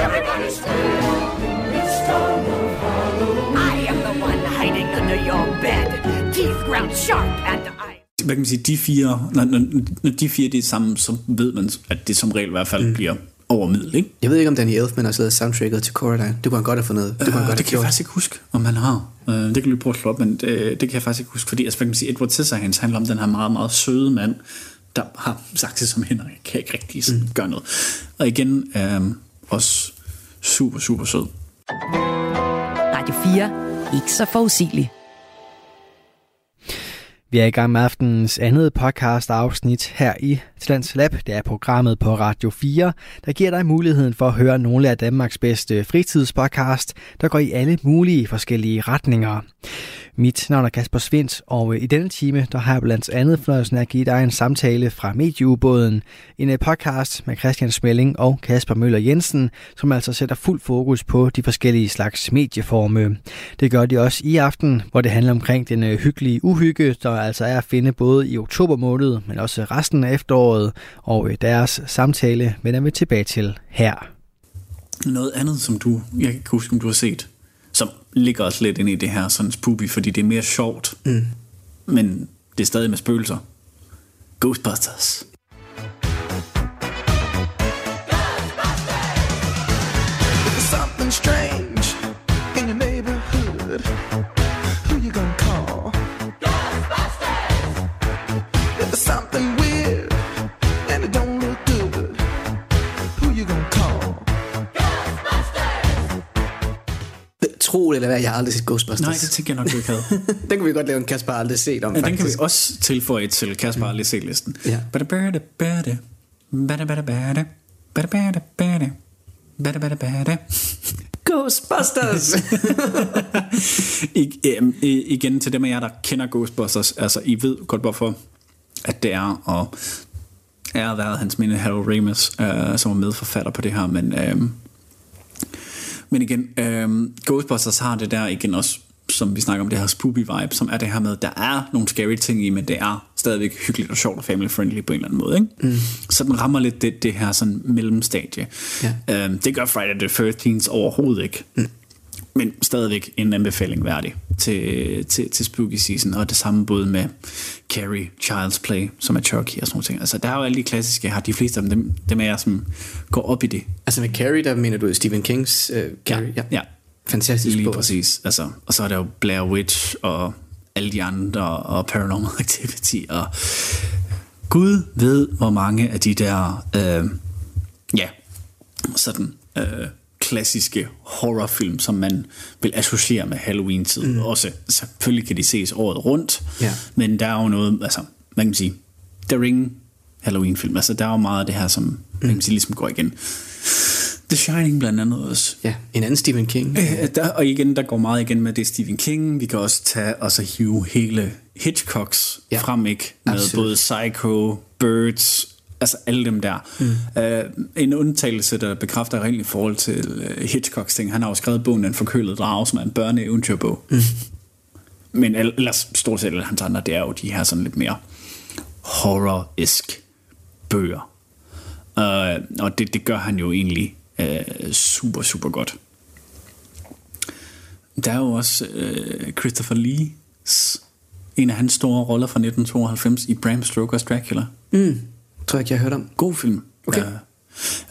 everybody scream. It's time of Halloween. I am the one hiding under your bed. Teeth ground sharp and. Hvad kan man sige, de fire, når, når, når de fire det er sammen, så ved man, at det som regel i hvert fald mm. bliver over middel, ikke? Jeg ved ikke, om Danny Elfman har lavet soundtracket til Coraline. Det kunne han godt have fundet. Det kunne han Øh, godt det have kan jeg gjort. faktisk ikke huske, om han har. Øh, det kan vi prøve at slå op, men det, det kan jeg faktisk ikke huske, fordi altså, hvad kan man sige, Edward Scissorhands handler om den her meget, meget søde mand, der har sagt det som hænder, kan ikke rigtig sådan, mm. gøre noget. Og igen, øh, også super, super sød. Radio 4. Ikke så forudsigelig. Vi er i gang med aftenens andet podcast afsnit her i Tlands Lab. Det er programmet på Radio 4, der giver dig muligheden for at høre nogle af Danmarks bedste fritidspodcast, der går i alle mulige forskellige retninger. Mit navn er Kasper Svindt, og i denne time der har jeg blandt andet fornøjelsen at give dig en samtale fra Medieubåden. En øh, podcast med Christian Smelling og Kasper Møller Jensen, som altså sætter fuld fokus på de forskellige slags medieforme. Det gør de også i aften, hvor det handler omkring den øh, hyggelige uhygge, der altså er at finde både i oktober måned, men også resten af efteråret, og øh, deres samtale vender vi tilbage til her. Noget andet, som du, jeg kan ikke huske, om du har set, som ligger også lidt ind i det her sådan spoopy, fordi det er mere sjovt, Mm. men det er stadig med spøgelser. Ghostbusters. There's something strange Det eller hvad, jeg har aldrig set Ghostbusters. Nej, det tænker jeg nok, du ikke havde. den kan vi godt lave en Kasper aldrig set om, Ja, den faktisk. kan vi også tilføje til Kasper aldrig set listen. Ja. Bada bada bada. Bada bada bada. Bada bada bada. Bada bada bada. Ghostbusters! I, igen til dem af jer, der kender Ghostbusters, altså I ved godt hvorfor, at det er, og er været hans minde Harold Ramis, øh, som er medforfatter på det her, men, øhm, men igen, øhm, Ghostbusters har det der igen også, som vi snakker om, det her spoopy vibe, som er det her med, der er nogle scary ting i, men det er stadigvæk hyggeligt og sjovt og family friendly på en eller anden måde. Ikke? Mm. Så den rammer lidt det, det her sådan mellemstadie. Ja. Øhm, det gør Friday the 13th overhovedet ikke. Mm. Men stadigvæk en anbefaling værdig til, til, til Spooky Season, og det samme både med Carrie, Child's Play, som er Chucky og sådan nogle ting. Altså, der er jo alle de klassiske, jeg har de fleste af dem, dem, er jeg, som går op i det. Altså med Carrie, der mener du Stephen Kings uh, Carrie? Ja, ja. Fantastisk Lige bog. præcis. Altså, og så er der jo Blair Witch og alle de andre, og Paranormal Activity, og Gud ved, hvor mange af de der, øh, ja, sådan øh, klassiske horrorfilm, som man vil associere med Halloween-tid. Mm. Også selvfølgelig kan de ses året rundt, Ja. men der er jo noget, altså, hvad kan man sige, The Ring Halloween-film, altså der er jo meget af det her, som mm. man kan sige, ligesom går igen. The Shining blandt andet også. Ja, en anden Stephen King. Øh, der, og igen, der går meget igen med det Stephen King. Vi kan også tage og så hive hele Hitchcocks ja. frem, ikke? Med Absolut. både Psycho, Birds, altså alle dem der. Mm. Uh, en undtagelse, der bekræfter rent i forhold til uh, Hitchcocks ting. Han har jo skrevet bogen Den forkølede drage, som er en børneeventyrbog. Mm. Men el- ellers stort set alle hans andre, det er jo de her sådan lidt mere horror-isk bøger. Uh, og det, det gør han jo egentlig uh, super, super godt. Der er jo også uh, Christopher Lee's en af hans store roller fra 1992 i Bram Stoker's Dracula. Mm. Tror jeg ikke, jeg har hørt om. God film. Okay. Uh,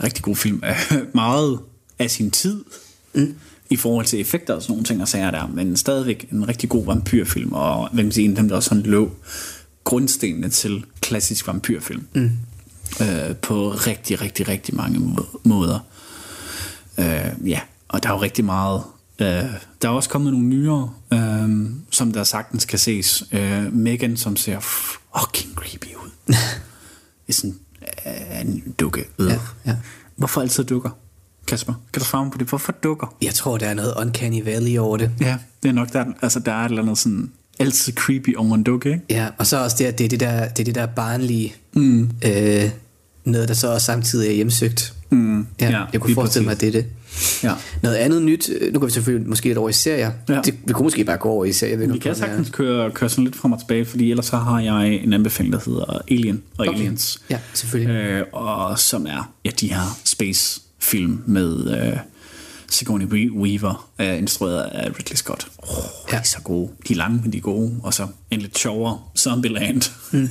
rigtig god film. Meget af sin tid mm. i forhold til effekter og sådan nogle ting og sager der, men stadigvæk en rigtig god vampyrfilm, og hvem sige, en af dem, der også sådan lå grundstenene til klassisk vampyrfilm. Mm. Uh, på rigtig, rigtig, rigtig mange må- måder. Uh, ja, og der er jo rigtig meget Uh, der er også kommet nogle nyere, uh, som der sagtens kan ses. Uh, Megan, som ser fucking creepy ud. er sådan uh, en dukke. Ja, ja. Hvorfor altid dukker? Kasper, kan du svare mig på det? Hvorfor dukker? Jeg tror, der er noget uncanny valley over det. Ja, det er nok der, altså der er et eller andet sådan altid creepy over en dukke, ikke? Ja, og så også det, at det er det der, det er det der barnlige, Mm. øh, noget, der så også samtidig er hjemsøgt. Mm. Ja, Ja, jeg kunne forestille mig, præcis. at det er det. Ja. Noget andet nyt, øh, nu kan vi selvfølgelig måske lidt over i serier. Ja. Det, vi kunne måske bare gå over i serier. Vi kan har- sagtens køre, køre sådan lidt frem og tilbage, fordi ellers så har jeg en anbefaling, der hedder Alien og Okay. Aliens. Ja, selvfølgelig. Øh, og som er ja, de her space film med øh, Sigourney Weaver, øh, instrueret af Ridley Scott. Oh, ja. De er så gode. De er lange, men de er gode. Og så en lidt sjovere Zombieland. Mm.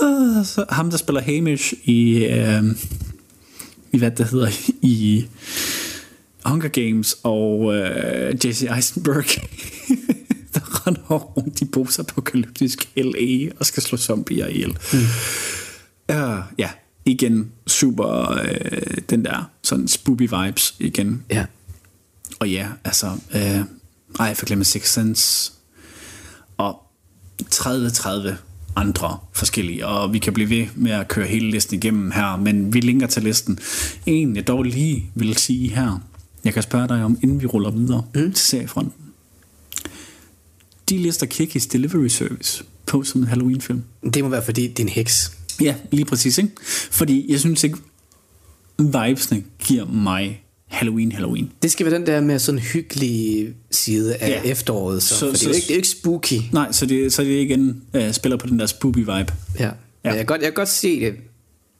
og så ham, der spiller Hamish i, øh, i hvad det hedder, i Hunger Games og øh, Jesse Eisenberg, der render rundt i post-apokalyptisk LA og skal slå zombier ihjel. Mm. Uh, ja, igen super øh, den der sådan spooky vibes igen. Ja. Og ja, altså, øh, ej, jeg får glemt Six Sense. Og 30-30 andre forskellige, og vi kan blive ved med at køre hele listen igennem her, men vi linker til listen. En, jeg dog lige vil sige her, jeg kan spørge dig om, inden vi ruller videre mm. til seriefronten. De lister Kikis Delivery Service på som en Halloween-film. Det må være, fordi det er en heks. Ja, lige præcis, ikke? Fordi jeg synes ikke, vibesne giver mig Halloween, Halloween. Det skal være den der med sådan hyggelig side af Ja. efteråret. Så, Så- fordi så- det, er jo ikke, det er jo ikke spooky. Nej, så det, så det igen uh, spiller på den der spooky vibe. Ja. ja. Jeg, kan godt, jeg kan godt se det.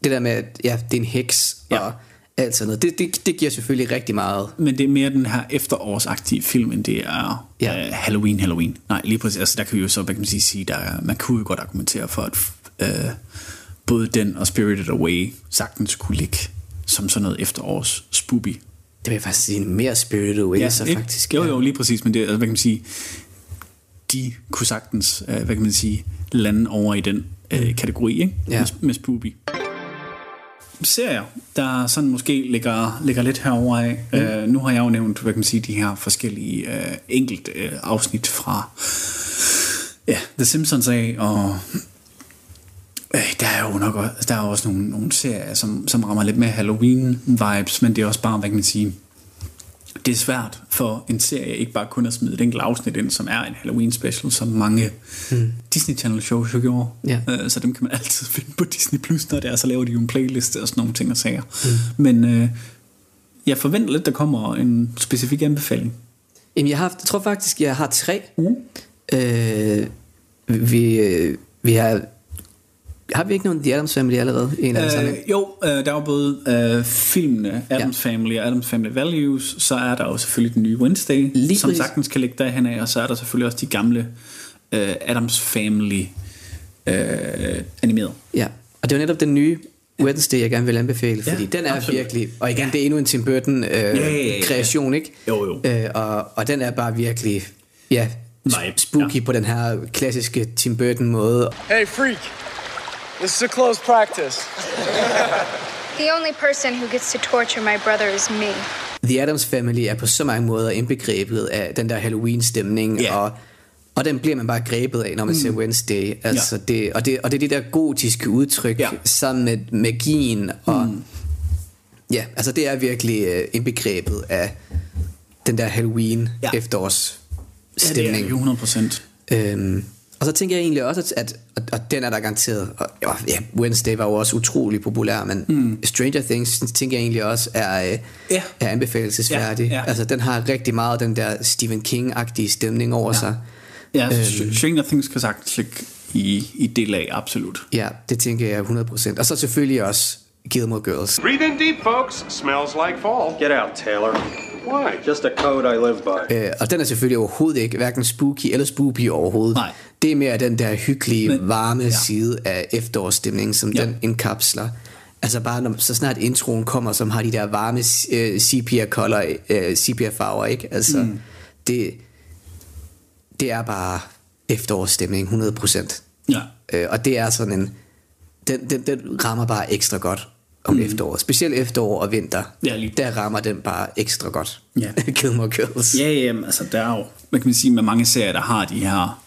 Det der med, at ja, det er en heks ja. og alt sådan noget. Det, det, det giver selvfølgelig rigtig meget. Men det er mere den her efterårsaktive film, end det er ja. uh, Halloween, Halloween. Nej, lige præcis. Altså, der kan vi jo så, hvad kan man sige, sige der, er- man kunne jo godt argumentere for, at uh, både den og Spirited Away sagtens kunne ligge som sådan noget efterårs spooky. Det vil jeg faktisk sige mere Spirited Away, så ikke? faktisk. Jo, jo, lige præcis, men det, altså, hvad kan man sige, de kunne sagtens, uh, hvad kan man sige, lande over i den uh, kategori, ikke? Ja. Med, med. Serier, der sådan måske ligger, ligger lidt herover af. Mm. Uh, nu har jeg jo nævnt, hvad kan man sige, de her forskellige uh, enkelt uh, afsnit fra ja, The Simpsons af, og øh, der er jo nok også, der er også nogle, nogle serier, som, som rammer lidt mere Halloween-vibes, men det er også bare, hvad kan man sige, det er svært for en serie ikke bare kun at smide et enkelt afsnit ind, som er en Halloween special, som mange Mm. Disney Channel shows jo gjorde. Ja. Øh, så dem kan man altid finde på Disney Plus, når det er, så laver de jo en playliste og sådan nogle ting og sager. Mm. Men øh, jeg forventer lidt, der kommer en specifik anbefaling. Jamen, jeg, har, jeg tror faktisk, jeg har tre. Mm. Øh, vi, øh, vi har... Har vi ikke nogen The Addams Family allerede? En af? Øh, jo, øh, der er jo både øh, filmene Adams ja. Family og Adams Family Values, så er der jo selvfølgelig den nye Wednesday, Lige som præcis. sagtens kan ligge derhen af, og så er der selvfølgelig også de gamle øh, Adams Family øh, animeret. Ja, og det var netop den nye Wednesday, jeg gerne vil anbefale, fordi Ja, den er absolut. virkelig, og igen, det er endnu en Tim Burton øh, ja, ja, ja. kreation, ikke? Jo, jo. Øh, og, og den er bare virkelig, ja, Vibe, spooky ja. på den her klassiske Tim Burton måde. Hey, freak. This is a close practice. The only person who gets to torture my brother is me. The Addams Family er på så mange måder indbegrebet af den der Halloween-stemning, Ja. og, og den bliver man bare grebet af, når man mm. ser Wednesday. Altså Ja. det, og, det, og det er det der gotiske udtryk, Ja. sammen med magien, og, mm. Ja, altså det er virkelig øh, indbegrebet af den der Halloween Ja. det stemning. er jo 100%. Øhm, og så tænker jeg egentlig også, at, at og, og den er der garanteret, og, ja, Wednesday var jo også utrolig populær, men mm. Stranger Things tænker jeg egentlig også er, øh, ja. er anbefalesværdig. Ja, ja. Altså den har rigtig meget den der Stephen King-agtige stemning over sig. Ja, Øhm. øhm. Stranger Things kan sagtens ligge i, i det lag, absolut. Ja, det tænker jeg 100%. Og så selvfølgelig også Gilmore Girls. Breathe in deep, folks. Smells like fall. Get out, Taylor. Why? Just a code I live by. Øh, og den er selvfølgelig overhovedet ikke hverken spooky eller spoopy overhovedet. Nej. Det er mere den der hyggelige, Men- varme ja. side af efterårsstemningen, som Ja. den indkapsler. Altså bare når, så snart introen kommer, som har de der varme øh, sepia-color, øh, sepia-farver, ikke? Altså, Mm. det, det er bare efterårsstemning, 100%. Ja. Øh, og det er sådan en, den, den, den rammer bare ekstra godt om mm. efteråret. Specielt efterår og vinter. Ja, lige. Der rammer den bare ekstra godt. Ja. Gilmore Girls. Ja, ja, altså der er jo, hvad kan man sige, med mange serier, der har de her,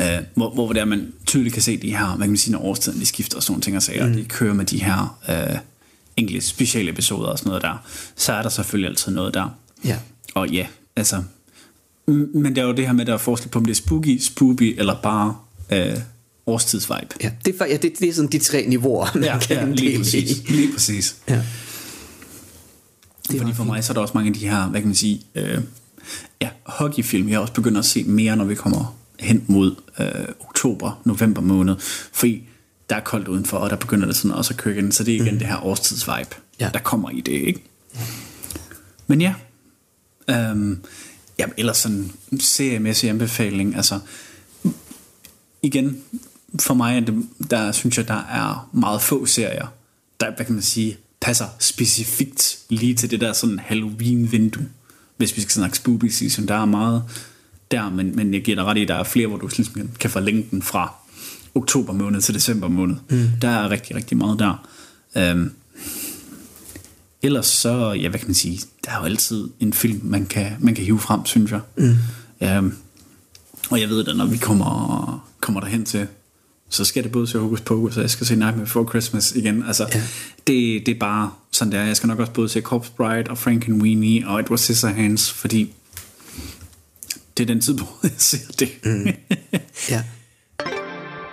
øh, hvor, hvor det er, man tydeligt kan se de her, hvad kan man sige, når årstiden de skifter og sådan nogle ting og sager, mm. de kører med de her øh, enkelte speciale episoder og sådan noget der, så er der selvfølgelig altid noget der. Ja. Og ja, altså, men det er jo det her med, at der er forskel på, om det er spooky, spoopy eller bare øh, årstidsvibe. Ja, det er, ja, det, det er sådan de tre niveauer, man Ja, kan ja lige præcis. i. Lige præcis. Ja. Det Fordi for mig så er der også mange af de her, hvad kan man sige, øh, ja, hockeyfilm, jeg også begyndt at se mere, når vi kommer hen mod øh, oktober, november måned, fordi der er koldt udenfor, og der begynder det sådan også at køre igen, så det er igen mm. det her årstidsvibe, Ja. der kommer i det, ikke? Men ja, øhm, ja ellers sådan en seriemæssig anbefaling, altså igen, for mig er det, der synes jeg, der er meget få serier, der, hvad kan man sige, passer specifikt lige til det der sådan Halloween-vindue. Hvis vi skal snakke spooky season, der er meget der, men, men jeg giver dig ret i, at der er flere, hvor du ligesom kan- forlænge den fra oktober måned til december måned. Mm. Der er rigtig, rigtig meget der. Øhm, ellers så, ja, hvad kan man sige, der er jo altid en film, man kan, man kan hive frem, synes jeg. Mm. Øhm, og jeg ved, at når vi kommer, kommer derhen til, så skal det både se Hocus Pocus, og jeg skal se Nightmare Before Christmas igen. Altså, ja. det, det er bare sådan der. Jeg skal nok også både se Corpse Bride og Frankenweenie og Edward Scissorhands, fordi det er den tid, hvor jeg ser det. Mm. Ja.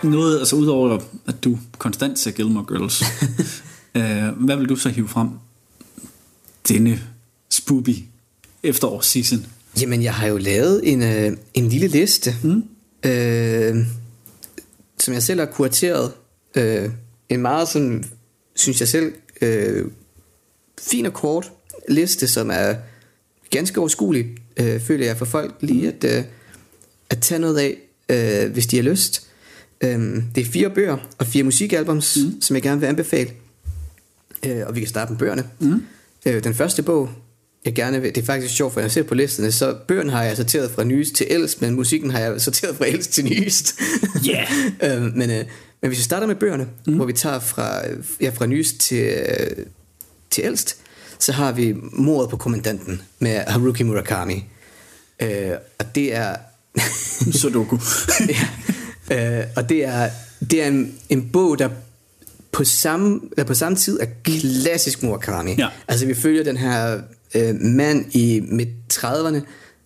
Noget, altså udover at du konstant ser Gilmore Girls, øh, hvad vil du så hive frem denne spooky efterårsseason? Jamen, jeg har jo lavet en, øh, en lille liste, mm. øh, som jeg selv har kurateret. Øh, en meget sådan, synes jeg selv, øh, fin og kort liste, som er ganske overskuelig, øh, føler jeg for folk lige at, øh, at tage noget af, øh, hvis de har lyst. Øh, det er fire bøger og fire musikalbums, mm. som jeg gerne vil anbefale. Øh, og vi kan starte med bøgerne. Mm. Øh, den første bog, jeg gerne vil, det er faktisk sjovt, for når jeg ser på listerne, så bøgerne har jeg sorteret fra nyest til ældst, men musikken har jeg sorteret fra ældst til nyest. Ja. øh, men, øh, men hvis vi starter med bøgerne, mm. hvor vi tager fra, ja, fra nyest til, øh, til ældst, så har vi Mordet på kommandanten med Haruki Murakami. Øh, og det er... Sudoku. ja, øh, og det er, det er en, en bog, der på samme, der på samme tid er klassisk Murakami. Ja. Altså vi følger den her øh, mand i midt 30'erne,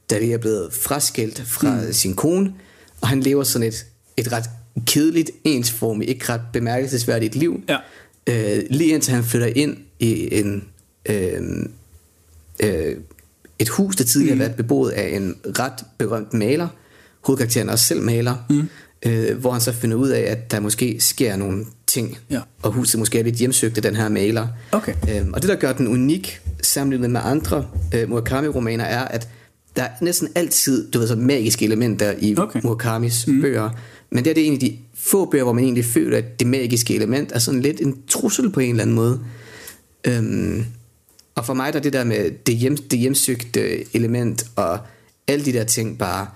der lige er blevet fraskilt fra mm. sin kone, og han lever sådan et, et ret kedeligt, ensformigt, ikke ret bemærkelsesværdigt liv. Ja. Øh, lige indtil han flytter ind i en, øh, øh, et hus, der tidligere mm. har været beboet af en ret berømt maler. Hovedkarakteren er også selv maler. Mm. Øh, hvor han så finder ud af, at der måske sker nogle ting, Ja. og huset måske er lidt hjemsøgt af den her maler. Okay. Øhm, og det, der gør den unik sammenlignet med andre øh, Murakami-romaner, er, at der er næsten altid du ved, så magiske elementer i okay. Murakamis mm. bøger. Men det er det en af de få bøger, hvor man egentlig føler, at det magiske element er sådan lidt en trussel på en eller anden måde. Øhm, og for mig der er det der med det, hjem, det hjemsøgte element og alle de der ting bare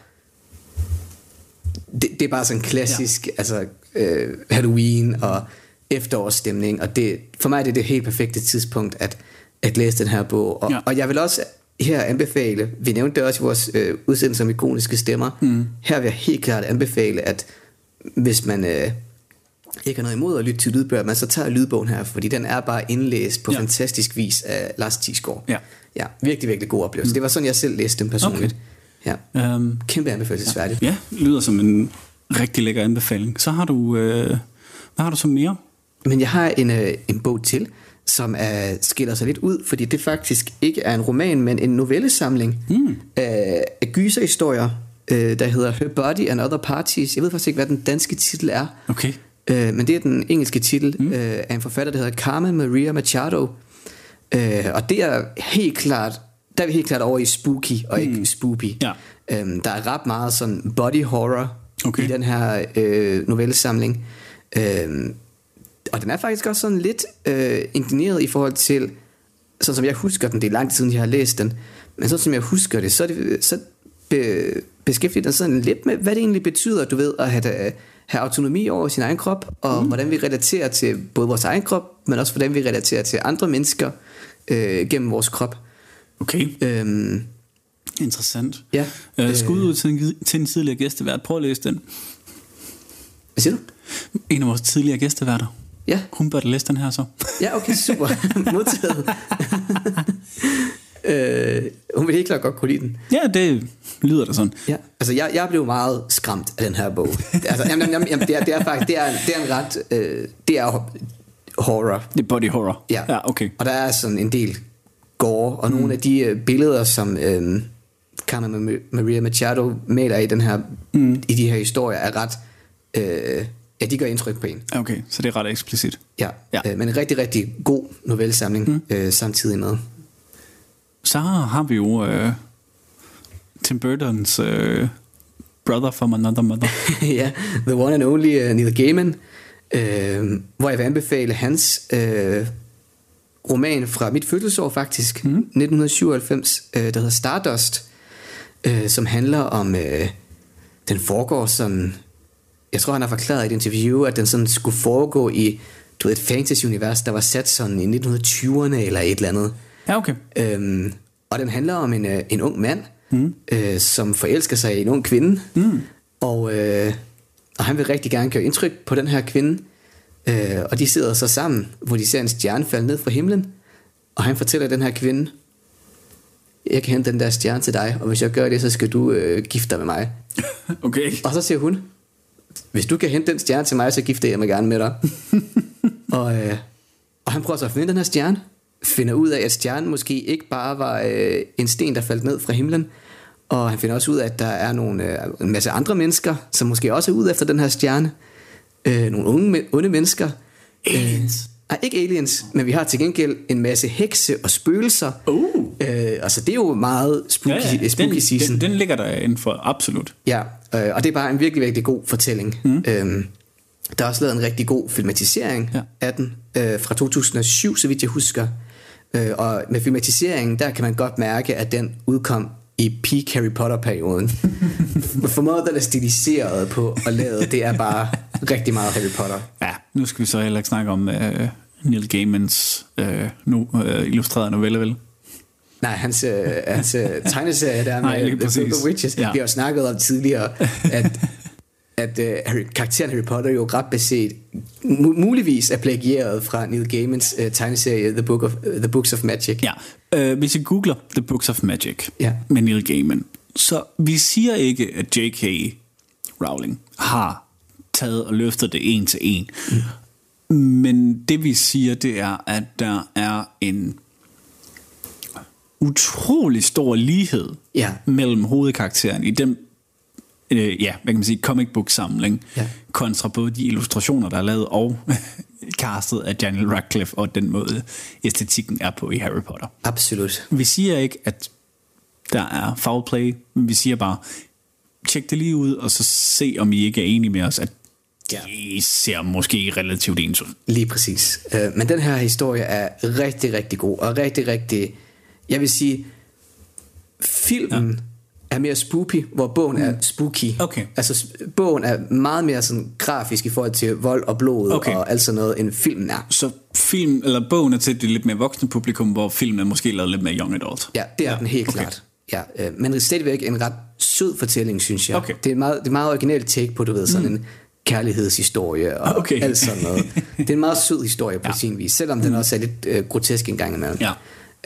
det, det er bare sådan klassisk ja. altså, øh, Halloween og efterårsstemning og det, for mig er det det helt perfekte tidspunkt at, at læse den her bog og, ja. og jeg vil også her anbefale vi nævnte det også i vores øh, udsendelse om ikoniske stemmer Mm. her vil jeg helt klart anbefale at hvis man øh, ikke har noget imod at lytte til lydbøger, men så tager lydbogen her, fordi den er bare indlæst på ja. fantastisk vis af Lars Thiesgaard. Ja. Ja, virkelig, virkelig god oplevelse. Mm. Det var sådan, jeg selv læste den personligt. Okay. Ja. Um, Kæmpe anbefalesværdigt. Ja, lyder som en rigtig lækker anbefaling. Så har du, øh, hvad har du så mere? Men jeg har en, øh, en bog til, som er, skiller sig lidt ud, fordi det faktisk ikke er en roman, men en novellesamling mm. af, af gyserhistorier, øh, der hedder Her Body and Other Parties. Jeg ved faktisk ikke, hvad den danske titel er. Okay. Øh, men det er den engelske titel mm. øh, af en forfatter, der hedder Carmen Maria Machado. Øh, og det er helt klart, der er vi helt klart over i spooky og mm. ikke spoopy. Ja. Øhm, der er ret meget sådan body horror okay. i den her øh, novellesamling. Øhm, og den er faktisk også sådan lidt øh, indigneret i forhold til, sådan som jeg husker den, det er lang tid siden, jeg har læst den, men sådan som jeg husker det, så, er det, så be, beskæftiger den sådan lidt med, hvad det egentlig betyder, du ved, at have, have autonomi over sin egen krop, og mm. hvordan vi relaterer til både vores egen krop, men også hvordan vi relaterer til andre mennesker øh, gennem vores krop. Okay. Øhm, Interessant. Ja. Øh, skud ud til en, til en tidligere gæstevært. Prøv at læse den. Hvad siger du? En af vores tidligere gæsteværter. Ja. Hun bør læse den her så. Ja, okay, super. Modtaget. Øh, hun vil helt klart godt kunne lide den. Ja, det lyder da sådan. Ja, altså jeg, jeg blev meget skræmt af den her bog. altså, jamen, jamen, jamen, det, er, det er faktisk, det er, det er en ret, øh, det er horror. Det er body horror. Ja. ja okay. Og der er sådan en del gore, og mm. nogle af de øh, billeder, som øh, Carmen Maria Machado maler i, den her, mm. i de her historier, er ret... Øh, ja, de gør indtryk på en. Okay, så det er ret eksplicit. Ja, ja. Øh, men en rigtig, rigtig god novellesamling mm. øh, samtidig med. Så har vi jo øh, Tim Burtons øh, Brother from Another Mother. ja, The One and Only uh, Neil Gaiman, øh, hvor jeg vil anbefale hans øh, roman fra mit fødselsår faktisk, mm. 1997, øh, der hedder Stardust, øh, som handler om, øh, den foregår sådan, jeg tror han har forklaret i et interview, at den sådan skulle foregå i du ved, et fantasy-univers, der var sat sådan i 1920'erne eller et eller andet. Ja, okay. Øhm, og den handler om en, øh, en ung mand, mm. øh, som forelsker sig i en ung kvinde, mm. og, øh, og han vil rigtig gerne gøre indtryk på den her kvinde, øh, og de sidder så sammen, hvor de ser en stjerne falde ned fra himlen, og han fortæller den her kvinde, jeg kan hente den der stjerne til dig, og hvis jeg gør det, så skal du øh, gifte dig med mig. okay. Og så siger hun, hvis du kan hente den stjerne til mig, så gifter jeg mig gerne med dig. og, øh, og han prøver så at finde den her stjerne, finder ud af, at stjernen måske ikke bare var øh, en sten, der faldt ned fra himlen, og han finder også ud af, at der er nogle, øh, en masse andre mennesker, som måske også er ude efter den her stjerne. Øh, nogle unge, onde mennesker. Aliens. Øh, ikke aliens, men vi har til gengæld en masse hekse og spøgelser. Uh. Øh, altså det er jo meget spooky, ja, ja. spooky den, season. Den, den ligger der inden for, absolut. Ja, øh, og det er bare en virkelig, virkelig god fortælling. Mm. Øhm, der er også lavet en rigtig god filmatisering ja. af den, øh, fra 2007, så vidt jeg husker. Øh, og med filmatiseringen, der kan man godt mærke, at den udkom i peak Harry Potter-perioden. For måden, den er stiliseret på og lavet, det er bare rigtig meget Harry Potter. Ja, nu skal vi så heller ikke snakke om øh, Neil Gaimans øh, nu, øh, illustrerede novelle, vel? Nej, hans, øh, hans øh, tegneserie der Nej, med lige The Witches, Ja. vi har jo snakket om tidligere, at, at øh, Harry, karakteren Harry Potter jo ret mu- muligvis er plagieret fra Neil Gaimans øh, tegneserie The, Book of, uh, The Books of Magic. Ja, øh, hvis I googler The Books of Magic Ja. med Neil Gaiman, så vi siger ikke, at J.K. Rowling har taget og løftet det en til en. Mm. Men det vi siger, det er, at der er en utrolig stor lighed Ja. mellem hovedkarakteren i den øh, ja, hvad kan man sige, comic book samling, Ja. kontra både de illustrationer, der er lavet, og castet af Daniel Radcliffe, og den måde æstetikken er på i Harry Potter. Absolut. Vi siger ikke, at der er foul play, men vi siger bare, tjek det lige ud, og så se, om I ikke er enige med os, at de ser måske relativt ens ud. Lige præcis. Øh, men den her historie er rigtig, rigtig god, og rigtig, rigtig, jeg vil sige, filmen ja. Er mere spooky, hvor bogen mm. er spooky. Okay. Altså bogen er meget mere sådan grafisk i forhold til vold og blod Okay. og alt sådan noget, end filmen er. Så film, eller bogen er til det lidt mere voksne publikum, hvor filmen er måske lavet lidt mere young adult. Ja, det er Ja, den helt okay. klart. Ja, øh, men det er stadigvæk en ret sød fortælling, synes jeg. Okay. Det er en meget, det er en meget original take på, du ved, sådan Mm. en kærlighedshistorie og Okay. okay. alt sådan noget. Det er en meget sød historie på ja. sin vis, selvom den også er lidt øh, grotesk en gang imellem. Ja.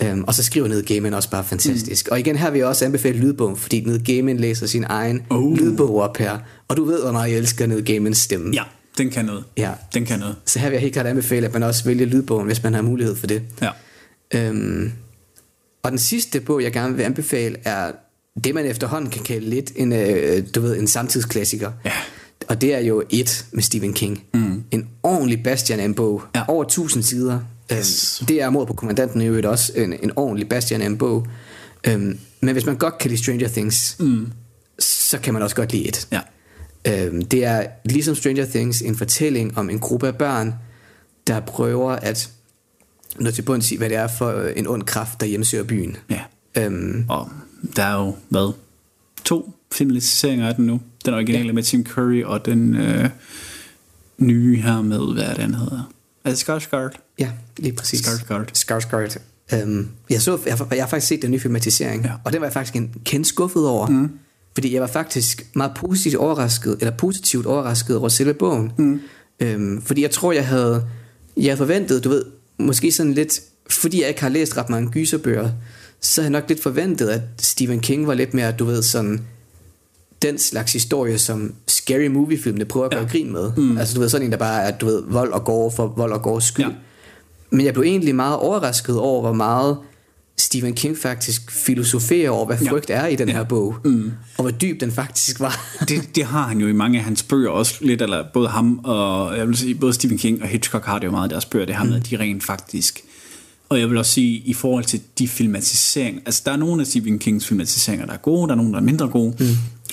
Øhm, og så skriver Neil Gaiman også bare fantastisk. Mm. Og igen her vil jeg også anbefale lydbogen, fordi Neil Gaiman læser sin egen uh. lydbog op her. Og du ved, hvor meget jeg elsker Neil Gaimans stemme. Ja, den kan noget. Ja. Den kan noget. Så her vil jeg helt klart anbefale, at man også vælger lydbogen, hvis man har mulighed for det. Ja. Øhm, og den sidste bog, jeg gerne vil anbefale, er det, man efterhånden kan kalde lidt en, øh, du ved, en samtidsklassiker. Ja. Og det er jo et med Stephen King. Mm. En ordentlig bastian af en bog. Ja. Over 1000 sider. Yes. Øhm, det er mod på kommandanten i øvrigt også. En, en ordentlig bastian af en bog. Øhm, men hvis man godt kan lide Stranger Things, Mm. så kan man også godt lide et. Ja. Øhm, det er ligesom Stranger Things en fortælling om en gruppe af børn, der prøver at nå til bunds i, hvad det er for øh, en ond kraft, der hjemsøger byen. Ja. Øhm, Og der er jo, hvad? To filmatiseringer af den nu. Den originale ja. med Tim Curry, og den øh, nye her med, hvad er han hedder? Er Skarsgård? Ja, lige præcis. Skarsgård. Skarsgård. Øhm, jeg, så, jeg, jeg har faktisk set den nye filmatisering, ja. og den var jeg faktisk en kendt skuffet over. Mm. Fordi jeg var faktisk meget positivt overrasket, eller positivt overrasket over selve bogen. Mm. Øhm, fordi jeg tror, jeg havde, jeg havde forventet, du ved, måske sådan lidt, fordi jeg ikke har læst ret mange gyserbøger, så havde jeg nok lidt forventet, at Stephen King var lidt mere, du ved, sådan den slags historie, som scary movie-filmene prøver at gøre ja. grin med. Mm. Altså du ved, sådan en, der bare er, du ved, vold og gore for vold og gore skyld. Ja. Men jeg blev egentlig meget overrasket over, hvor meget Stephen King faktisk filosoferer over, hvad frygt ja. er i den ja. her bog. Mm. Og hvor dyb den faktisk var. det, det har han jo i mange af hans bøger også lidt, eller både ham og, jeg vil sige, både Stephen King og Hitchcock har det jo meget i deres bøger, det her med, at de rent faktisk og jeg vil også sige, i forhold til de filmatiseringer, altså der er nogle af Stephen Kings filmatiseringer, der er gode, der er nogle, der er mindre gode, mm.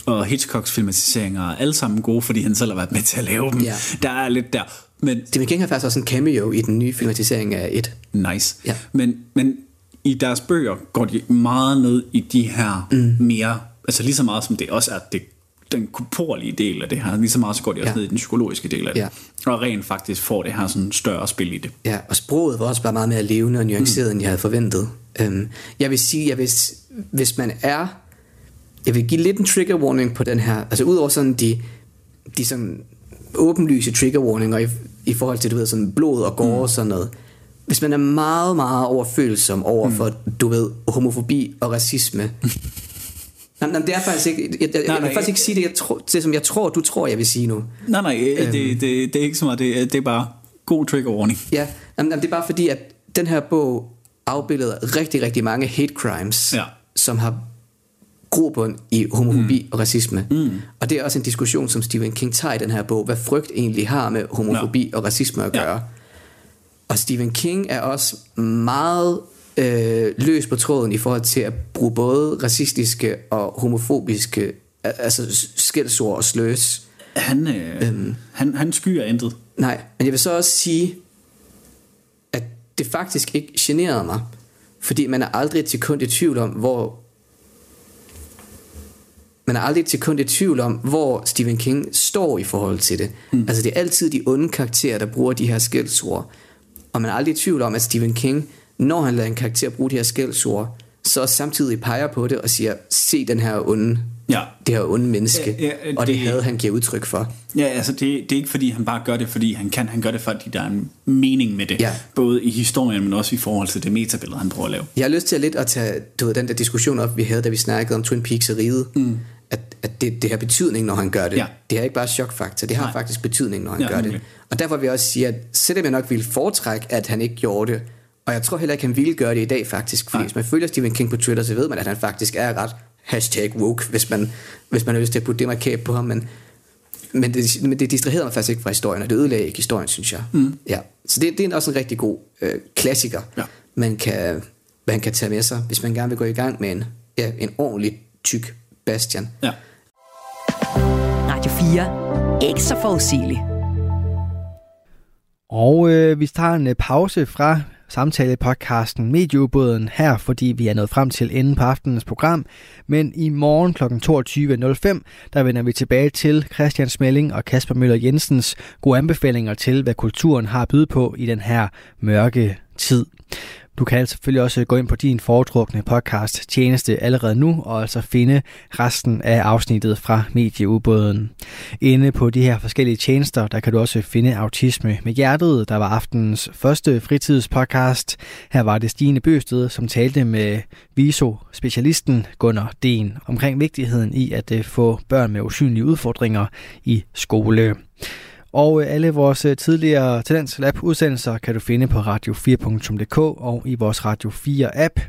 Og Hitchcocks filmatiseringer er alle sammen gode, fordi han selv har været med til at lave dem. Ja. Der er lidt der. Men, Stephen King har faktisk også en cameo i den nye filmatisering af et. Nice. Ja. Men, men i deres bøger går de meget ned i de her mm. mere, altså lige så meget som det også er det, den korporlige del af det her, lige så meget så går de også Ja. ned i den psykologiske del af det. Ja. Og rent faktisk får det her sådan større spil i det. Ja, og sproget var også bare meget mere levende og nuanceret, mm. end jeg havde forventet. Um, jeg vil sige, jeg vil, hvis man er... Jeg vil give lidt en trigger warning på den her. Altså udover sådan de, de sådan åbenlyse trigger warninger i, i forhold til, du ved, sådan blod og gore mm. og sådan noget. Hvis man er meget, meget overfølsom over Mm. for, du ved, homofobi og racisme. nej, nej, det er faktisk ikke... Jeg, jeg, Nej, jeg vil faktisk ikke sige det, jeg tror, det, som jeg tror, du tror, jeg vil sige nu. Nej, nej, øhm. det, det, det er ikke så meget, det, det er bare god trigger warning. Ja, jamen, jamen, det er bare fordi, at den her bog afbilleder rigtig, rigtig mange hate crimes, ja. som har grobund i homofobi mm. og racisme. Mm. Og det er også en diskussion, som Stephen King tager i den her bog, hvad frygt egentlig har med homofobi ja. og racisme at gøre. Ja. Og Stephen King er også meget øh, løs på tråden i forhold til at bruge både racistiske og homofobiske al- altså skældsord og sløs. Han, øh, øhm. han, han skyer intet. Nej, men jeg vil så også sige, at det faktisk ikke generede mig, fordi man er aldrig til kun i tvivl om, hvor man er aldrig til kun i tvivl om, hvor Stephen King står i forhold til det. Mm. Altså det er altid de onde karakterer, der bruger de her skældsord. Og man er aldrig i tvivl om, at Stephen King, når han lader en karakter bruge de her skældsord, så samtidig peger på det og siger, se den her onde, ja. det her onde menneske, Ja, ja, og det det- havde han giver udtryk for. Ja, altså det, det er ikke fordi, han bare gør det, fordi han kan. Han gør det, fordi der er en mening med det. Ja. Både i historien, men også i forhold til det metabillede, han prøver at lave. Jeg har lyst til at lidt at tage du ved, den der diskussion op, vi havde, da vi snakkede om Twin Peaks og riget. Mm. At, at det, det har betydning, når han gør det. Ja. Det har ikke bare chokfaktor, det har Nej. faktisk betydning, når han Ja, gør det. nemlig. Og derfor vil jeg også sige, at selvom jeg nok ville foretrække, at han ikke gjorde det, og jeg tror heller ikke, han ville gøre det i dag faktisk, fordi Nej. hvis man følger Stephen King på Twitter, så ved man, at han faktisk er ret hashtag woke, hvis man, hvis man har lyst til at putte det markab på ham, men, men, det, men det distraherede mig faktisk ikke fra historien, og det ødelagde ikke historien, synes jeg. Mm. Ja. Så det, det er også en rigtig god øh, klassiker, ja. man, kan, man kan tage med sig, hvis man gerne vil gå i gang med en, ja, en ordentlig tyk Bastian. Ja. Radio 4. Ikke så forudsigelig. Og øh, vi tager en øh, pause fra samtale-podcasten Medieubåden her, fordi vi er nået frem til enden på aftenens program. Men i morgen kl. 22.05, der vender vi tilbage til Christian Smelling og Kasper Møller Jensens gode anbefalinger til, hvad kulturen har at byde på i den her mørke tid. Du kan selvfølgelig også gå ind på din foretrukne podcast tjeneste allerede nu, og altså finde resten af afsnittet fra Medieubåden. Inde på de her forskellige tjenester, der kan du også finde Autisme med Hjertet, der var aftenens første fritidspodcast. Her var det Stine Bøsted, som talte med VISO-specialisten Gunnar Den omkring vigtigheden i at øh, få børn med usynlige udfordringer i skole. Og øh, alle vores øh, tidligere Talents Lab udsendelser kan du finde på radio4.dk og i vores Radio 4 app.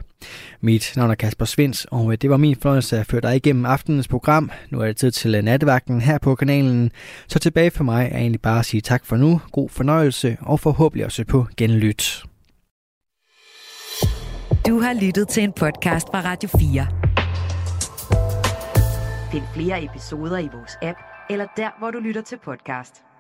Mit navn er Kasper Svens, og øh, det var min fornøjelse at føre dig igennem aftenens program. Nu er det tid til nattevagten her på kanalen. Så tilbage for mig er egentlig bare at sige tak for nu, god fornøjelse og forhåbentlig også på genlyt. Du har lyttet til en podcast fra Radio 4. Find flere episoder i vores app, eller der, hvor du lytter til podcast.